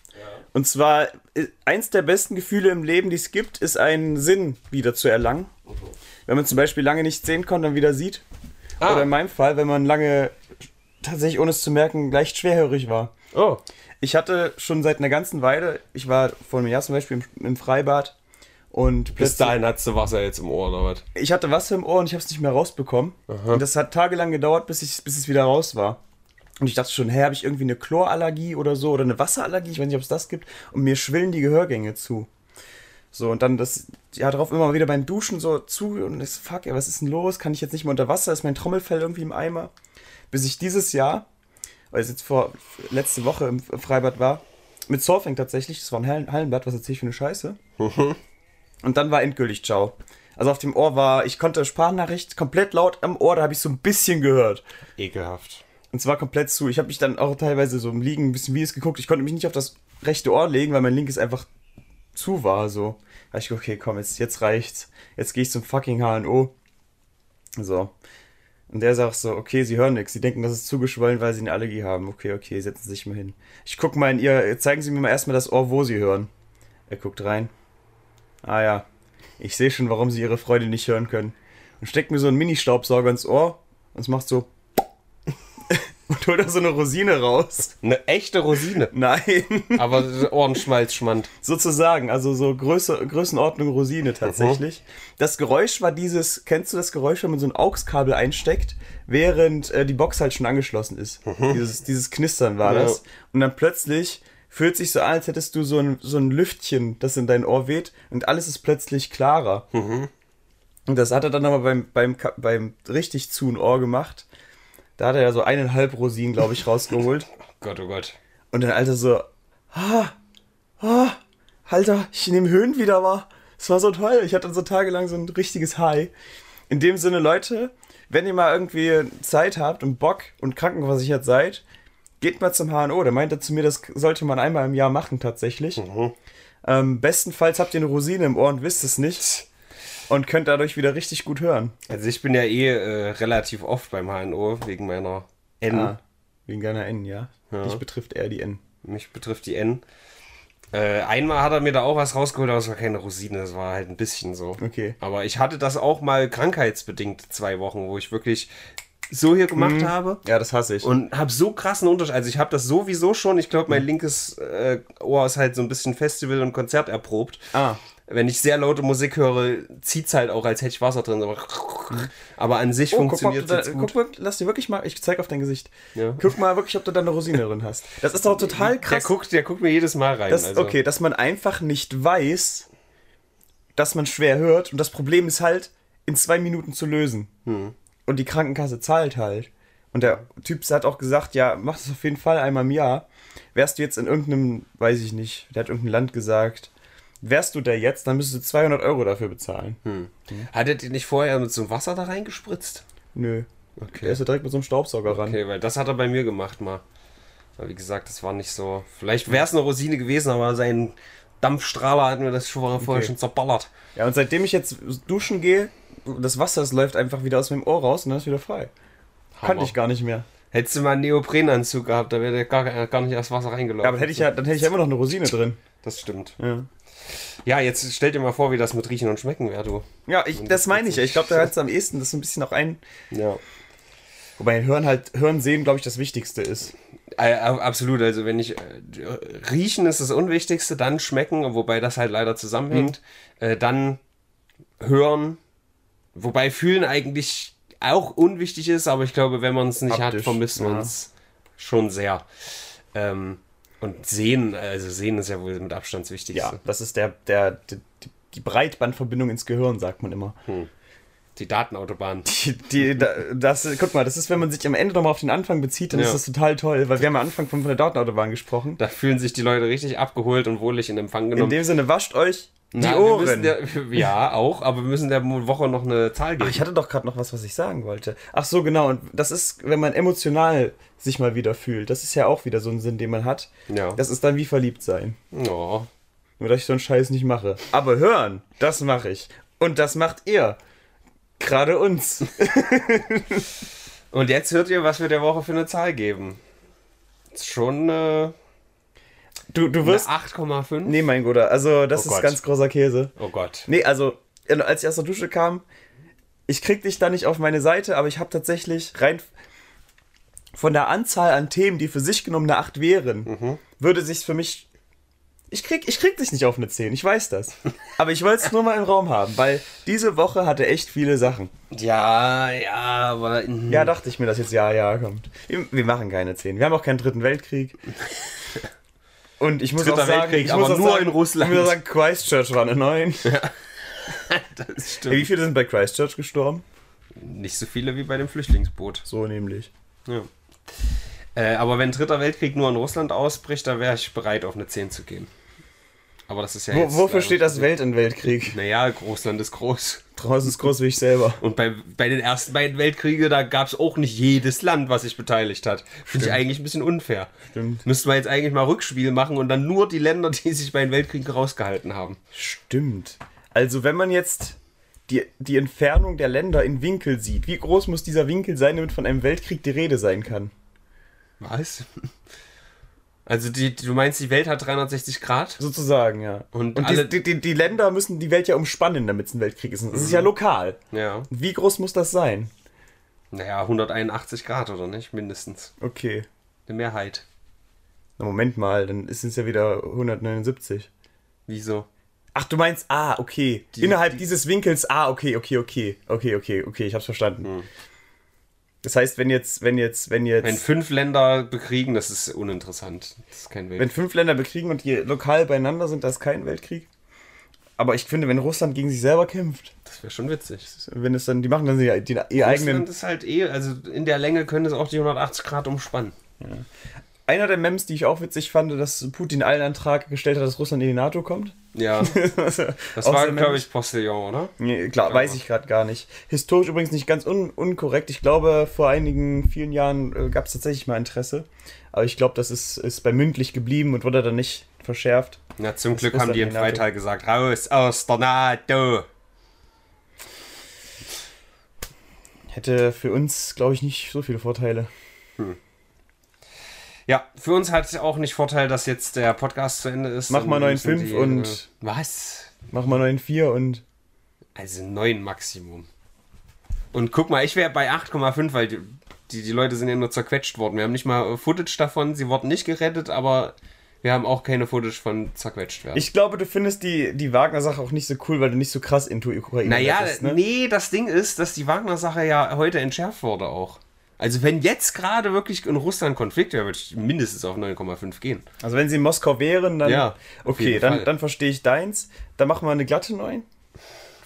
Und zwar, äh, eins der besten Gefühle im Leben, die es gibt, ist einen Sinn wieder zu erlangen. Wenn man zum Beispiel lange nicht sehen konnte, dann wieder sieht. Ah. Oder in meinem Fall, wenn man lange tatsächlich, ohne es zu merken, leicht schwerhörig war. Oh. Ich hatte schon seit einer ganzen Weile, ich war vor einem Jahr zum Beispiel im, im Freibad und Bis dahin hattest du Wasser jetzt im Ohr oder was? ich hatte Wasser im Ohr und ich habe es nicht mehr rausbekommen. Und das hat tagelang gedauert, bis, ich, bis es wieder raus war. Und ich dachte schon, hä, habe ich irgendwie eine Chlorallergie oder so oder eine Wasserallergie? Ich weiß nicht, ob es das gibt. Und mir schwillen die Gehörgänge zu. So, und dann das, ja, darauf immer wieder beim Duschen so zu und das, fuck, ey, was ist denn los? Kann ich jetzt nicht mehr unter Wasser? Ist mein Trommelfell irgendwie im Eimer? Bis ich dieses Jahr, weil es jetzt vor, letzte Woche im Freibad war, mit Surfing tatsächlich, das war ein Hallen, Hallenbad, was erzähl ich für eine Scheiße? Und dann war endgültig Ciao. Also auf dem Ohr war, ich konnte Sprachnachricht komplett laut am Ohr, da habe ich so ein bisschen gehört. Ekelhaft. Und zwar komplett zu. Ich habe mich dann auch teilweise so im Liegen ein bisschen Videos geguckt. Ich konnte mich nicht auf das rechte Ohr legen, weil mein linkes einfach zu war. So. Da ich okay, komm, jetzt, jetzt reicht's. Jetzt gehe ich zum fucking HNO. So. Und der sagt so, okay, sie hören nichts. Sie denken, das ist zugeschwollen, weil sie eine Allergie haben. Okay, okay, setzen Sie sich mal hin. Ich guck mal in ihr, zeigen Sie mir mal erstmal das Ohr, wo Sie hören. Er guckt rein. Ah ja, ich sehe schon, warum Sie Ihre Freude nicht hören können. und steckt mir so einen Mini-Staubsauger ins Ohr und es macht so und holt da so eine Rosine raus. Eine echte Rosine. Nein, Aber Ohrenschmalzschmand. sozusagen, also so Größe, Größenordnung Rosine tatsächlich. Das Geräusch war dieses, kennst du das Geräusch, wenn man so ein AUX-Kabel einsteckt, während äh, die Box halt schon angeschlossen ist? Dieses, dieses Knistern war Ja. das. Und dann plötzlich fühlt sich so an, als hättest du so ein, so ein Lüftchen, das in dein Ohr weht und alles ist plötzlich klarer. Und das hat er dann aber beim, beim, beim richtig zu ein Ohr gemacht. Da hat er ja so eineinhalb Rosinen, glaube ich, rausgeholt. Gott, oh Gott. Und dann Alter so, ah, ah, Alter, ich nehme Höhen wieder wahr. Es war so toll. Ich hatte dann so tagelang so ein richtiges High. In dem Sinne, Leute, wenn ihr mal irgendwie Zeit habt und Bock und krankenversichert seid, geht mal zum HNO. Der meinte zu mir, das sollte man einmal im Jahr machen tatsächlich. Ähm, bestenfalls habt ihr eine Rosine im Ohr und wisst es nicht. Und könnt dadurch wieder richtig gut hören. Also ich bin ja eh äh, relativ oft beim HNO wegen meiner N. Ah, wegen deiner N, ja. Dich betrifft eher die N. Mich betrifft die N. Äh, einmal hat er mir da auch was rausgeholt, aber es war keine Rosine, es war halt ein bisschen so. Okay. Aber ich hatte das auch mal krankheitsbedingt zwei Wochen, wo ich wirklich so hier gemacht habe. Ja, das hasse ich. Und habe so krassen Unterschied. Also ich habe das sowieso schon. Ich glaube, mein linkes äh, Ohr ist halt so ein bisschen Festival- und Konzert erprobt. ah, Wenn ich sehr laute Musik höre, zieht's halt auch, als hätte ich Wasser drin. Aber, aber an sich Oh, funktioniert es jetzt gut. guck mal, lass dir wirklich mal, ich zeig auf dein Gesicht. Ja. Guck mal wirklich, ob du da eine Rosine drin hast. Das ist doch total Der krass. guckt, der guckt mir jedes Mal rein. das, also. Okay, dass man einfach nicht weiß, dass man schwer hört. Und das Problem ist halt, in zwei Minuten zu lösen. Hm. Und die Krankenkasse zahlt halt. Und der Typ hat auch gesagt, ja, mach das auf jeden Fall einmal im Jahr. Wärst du jetzt in irgendeinem, weiß ich nicht, der hat irgendein Land gesagt, wärst du da jetzt, dann müsstest du 200 Euro dafür bezahlen. Hm. Hattet ihr nicht vorher mit so einem Wasser da reingespritzt? Nö. Okay. Der ist ja direkt mit so einem Staubsauger ran. Okay, weil das hat er bei mir gemacht mal. Aber wie gesagt, das war nicht so. Vielleicht wäre es eine Rosine gewesen, aber sein Dampfstrahler hat mir das schon vorher Okay. schon zerballert. Ja, und seitdem ich jetzt duschen gehe, das Wasser das läuft einfach wieder aus meinem Ohr raus und dann ist wieder frei. Kannte Hammer. ich gar nicht mehr. Hättest du mal einen Neoprenanzug gehabt, da wäre gar, gar nicht erst Wasser reingelaufen. Ja, aber hätte ich ja, dann hätte ich ja immer noch eine Rosine drin. Das stimmt. Ja, Ja, jetzt stell dir mal vor, wie das mit Riechen und Schmecken wäre, du. ja ich, das meine ich ja. Ich glaube, da hört es am ehesten das so ein bisschen auch ein. Ja. Wobei Hören halt, Hören, Sehen, glaube ich, das Wichtigste ist. Äh, absolut, also wenn ich äh, riechen ist das Unwichtigste, dann schmecken, wobei das halt leider zusammenhängt, Mhm. äh, dann hören, wobei fühlen eigentlich auch unwichtig ist, aber ich glaube, wenn man es nicht hat, Haptisch, vermisst man ja. es schon sehr. Ähm, und sehen, also sehen ist ja wohl mit Abstand das Wichtigste. Ja, das ist der, der, die, die Breitbandverbindung ins Gehirn, sagt man immer. Die Datenautobahn. Die, die, da- das, guck mal, das ist, wenn man sich am Ende nochmal auf den Anfang bezieht, dann Ja. ist das total toll, weil wir haben am Anfang von, von der Datenautobahn gesprochen. Da fühlen sich die Leute richtig abgeholt und wohlig in Empfang In genommen. dem Sinne, wascht euch die Na, Ohren. Der, ja, auch, aber wir müssen der Woche noch eine Zahl geben. Ach, ich hatte doch gerade noch was, was ich sagen wollte. Ach so, genau. Und das ist, wenn man emotional sich mal wieder fühlt. Das ist ja auch wieder so ein Sinn, den man hat. ja. Das ist dann wie verliebt sein. oh. Nur, dass ich so einen Scheiß nicht mache. Aber hören, das mache ich. Und das macht ihr. Gerade uns. Und jetzt hört ihr, was wir der Woche für eine Zahl geben. Ist schon äh, Du, du wirst. 8,5. Nee, mein Guter. Also, das Oh ist Gott. ganz großer Käse. Oh Gott. Nee, also, als ich aus der Dusche kam, ich krieg dich da nicht auf meine Seite, aber ich habe tatsächlich rein von der Anzahl an Themen, die für sich genommen eine 8 wären, würde sich für mich. Ich krieg, ich krieg dich nicht auf eine 10, ich weiß das. Aber ich wollte es nur mal im Raum haben, weil diese Woche hatte echt viele Sachen. Ja, ja, aber. mhm. Ja, dachte ich mir, dass jetzt ja, ja kommt. Wir, wir machen keine 10. Wir haben auch keinen dritten Weltkrieg. Und ich muss Dritter auch sagen, Weltkrieg, ich muss aber auch nur sagen, in Russland. Ich muss auch sagen, Christchurch war eine 9. das Hey, wie viele sind bei Christchurch gestorben? Nicht so viele wie bei dem Flüchtlingsboot. So nämlich. Ja. Äh, aber wenn Dritter Weltkrieg nur in Russland ausbricht, da wäre ich bereit, auf eine 10 zu gehen. Aber das ist ja Wo, jetzt wofür leider steht das Welt in Weltkrieg? Naja, Russland ist groß. Draußen ist groß wie ich selber. Und bei, bei den ersten beiden Weltkriege, da gab es auch nicht jedes Land, was sich beteiligt hat. Finde ich eigentlich ein bisschen unfair. Stimmt. Müssten wir jetzt eigentlich mal Rückspiel machen und dann nur die Länder, die sich bei den Weltkriegen rausgehalten haben. Stimmt. Also wenn man jetzt die, die Entfernung der Länder in Winkel sieht, wie groß muss dieser Winkel sein, damit von einem Weltkrieg die Rede sein kann? Was? Also die, du meinst, die Welt hat 360 Grad? Sozusagen, ja. Und Und die, die, die, Länder müssen die Welt ja umspannen, damit es ein Weltkrieg ist. Das ist ja lokal. Ja. Wie groß muss das sein? Naja, 181 Grad oder nicht? Mindestens. Okay. Eine Mehrheit. Na, Moment mal, dann ist es ja wieder 179. Wieso? Ach, du meinst, ah, okay. Die- Innerhalb die- dieses Winkels, ah, okay, okay, okay. Okay, okay, okay, ich hab's verstanden. Das heißt, wenn jetzt, wenn jetzt, wenn jetzt, Wenn fünf Länder bekriegen, das ist uninteressant. Das ist kein Welt. wenn fünf Länder bekriegen und die lokal beieinander sind, das ist kein Weltkrieg. Aber ich finde, wenn Russland gegen sich selber kämpft, Das wäre schon witzig. wenn es dann, die machen dann die, die, ihr eigenen. Russland ist halt eh, also in der Länge können es auch die 180 Grad umspannen. Einer der Mems, die ich auch witzig fand, dass Putin allen Antrag gestellt hat, dass Russland in die NATO kommt. Ja, das das war, glaube ich, Postillon, oder? Nee, klar, weiß ich gerade gar nicht. Historisch übrigens nicht ganz un unkorrekt. Ich glaube, vor einigen vielen Jahren äh, gab es tatsächlich mal Interesse. Aber ich glaube, das ist, ist bei mündlich geblieben und wurde dann nicht verschärft. Ja, zum Das Glück haben die im. Freitag gesagt, raus aus der NATO. Hätte für uns, glaube ich, nicht so viele Vorteile. Ja, für uns hat es auch nicht Vorteil, dass jetzt der Podcast zu Ende ist. Mach mal Dann müssen 9,5 die, und- äh, Was? Mach mal 9,4 und. Also 9 Maximum. Und guck mal, ich wäre bei 8,5, weil die, die, die Leute sind ja nur zerquetscht worden. Wir haben nicht mal äh, Footage davon, sie wurden nicht gerettet, aber wir haben auch keine Footage von zerquetscht werden. Ich glaube, du findest die, die Wagner-Sache auch nicht so cool, weil du nicht so krass into Ukraine naja, bist, ne? nee, das Ding ist, dass die Wagner-Sache ja heute entschärft wurde auch. Also wenn jetzt gerade wirklich in Russland Konflikt wäre, würde ich mindestens auf 9,5 gehen. Also wenn sie in Moskau wären, dann. Ja, okay, dann, Fall. dann verstehe ich deins. Dann machen wir eine glatte 9.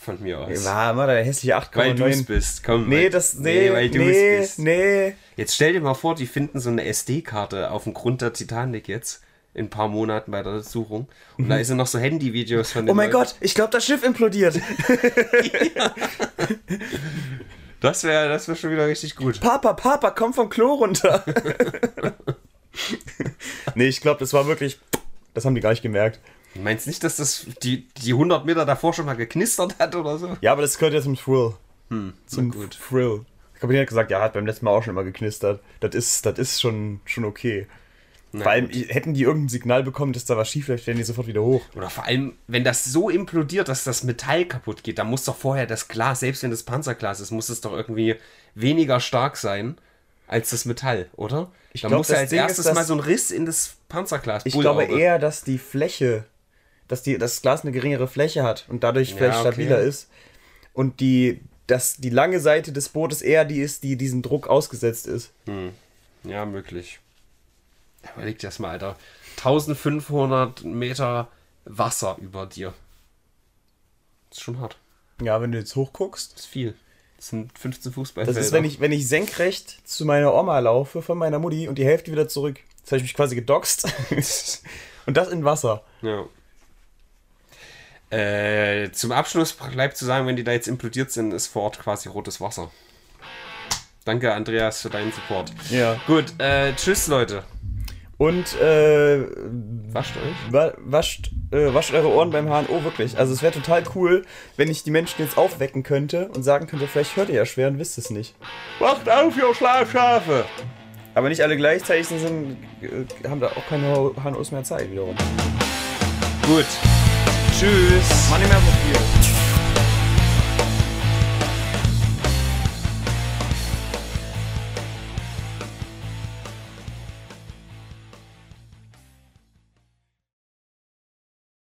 Von mir aus. War mal der hässliche 8,9. weil du es bist, komm. Nee, weil, das, nee, weil du nee, es bist. nee. Jetzt stell dir mal vor, die finden so eine SD-Karte auf dem Grund der Titanic jetzt. In ein paar Monaten bei der Suchung. Und da sind noch so Handyvideos von Oh mein Leuten. Gott, ich glaube, das Schiff implodiert. Das wäre das wär schon wieder richtig gut. Papa, Papa, komm vom Klo runter. nee, ich glaube, das war wirklich. Das haben die gar nicht gemerkt. Du meinst nicht, dass das die, die 100 Meter davor schon mal geknistert hat oder so? Ja, aber das gehört ja zum Thrill. Hm, Zum gut. Thrill. Der Kapitän hat gesagt, ja, hat beim letzten Mal auch schon immer geknistert. Das ist, das ist schon, schon okay. Na Vor allem, gut. hätten die irgendein Signal bekommen, dass da was schief läuft, wären die sofort wieder hoch. Oder vor allem, wenn das so implodiert, dass das Metall kaputt geht, dann muss doch vorher das Glas, selbst wenn das Panzerglas ist, muss es doch irgendwie weniger stark sein als das Metall, oder? Ich da glaub, muss ja das als Ding ist, erstes dass- mal so ein Riss in das Panzerglas. Ich glaube eher, dass die Fläche, dass die, das Glas eine geringere Fläche hat und dadurch Ja, vielleicht okay. stabiler ist. Und die, dass die lange Seite des Bootes eher die ist, die diesem Druck ausgesetzt ist. Ja, möglich. Überleg dir das mal, Alter. 1500 Meter Wasser über dir. Das ist schon hart. Ja, wenn du jetzt hochguckst. Das ist viel. Das sind 15 Fußballfelder. Das ist, wenn ich, wenn ich senkrecht zu meiner Oma laufe von meiner Mutti und die Hälfte wieder zurück. Jetzt habe ich mich quasi gedoxt. und das in Wasser. Ja. Äh, zum Abschluss bleibt zu sagen, wenn die da jetzt implodiert sind, ist vor Ort quasi rotes Wasser. Danke, Andreas, für deinen Support. Ja. Gut, äh, tschüss, Leute. Und äh, Wascht euch. wa- wascht, äh, wascht eure Ohren beim HNO wirklich. Also es wäre total cool, wenn ich die Menschen jetzt aufwecken könnte und sagen könnte, vielleicht hört ihr ja schwer und wisst es nicht. Wacht auf, ihr Schlafschafe! Aber nicht alle gleichzeitig sind, äh, haben da auch keine HNOs mehr Zeit wiederum. Gut. Tschüss. Mach nicht mehr so viel.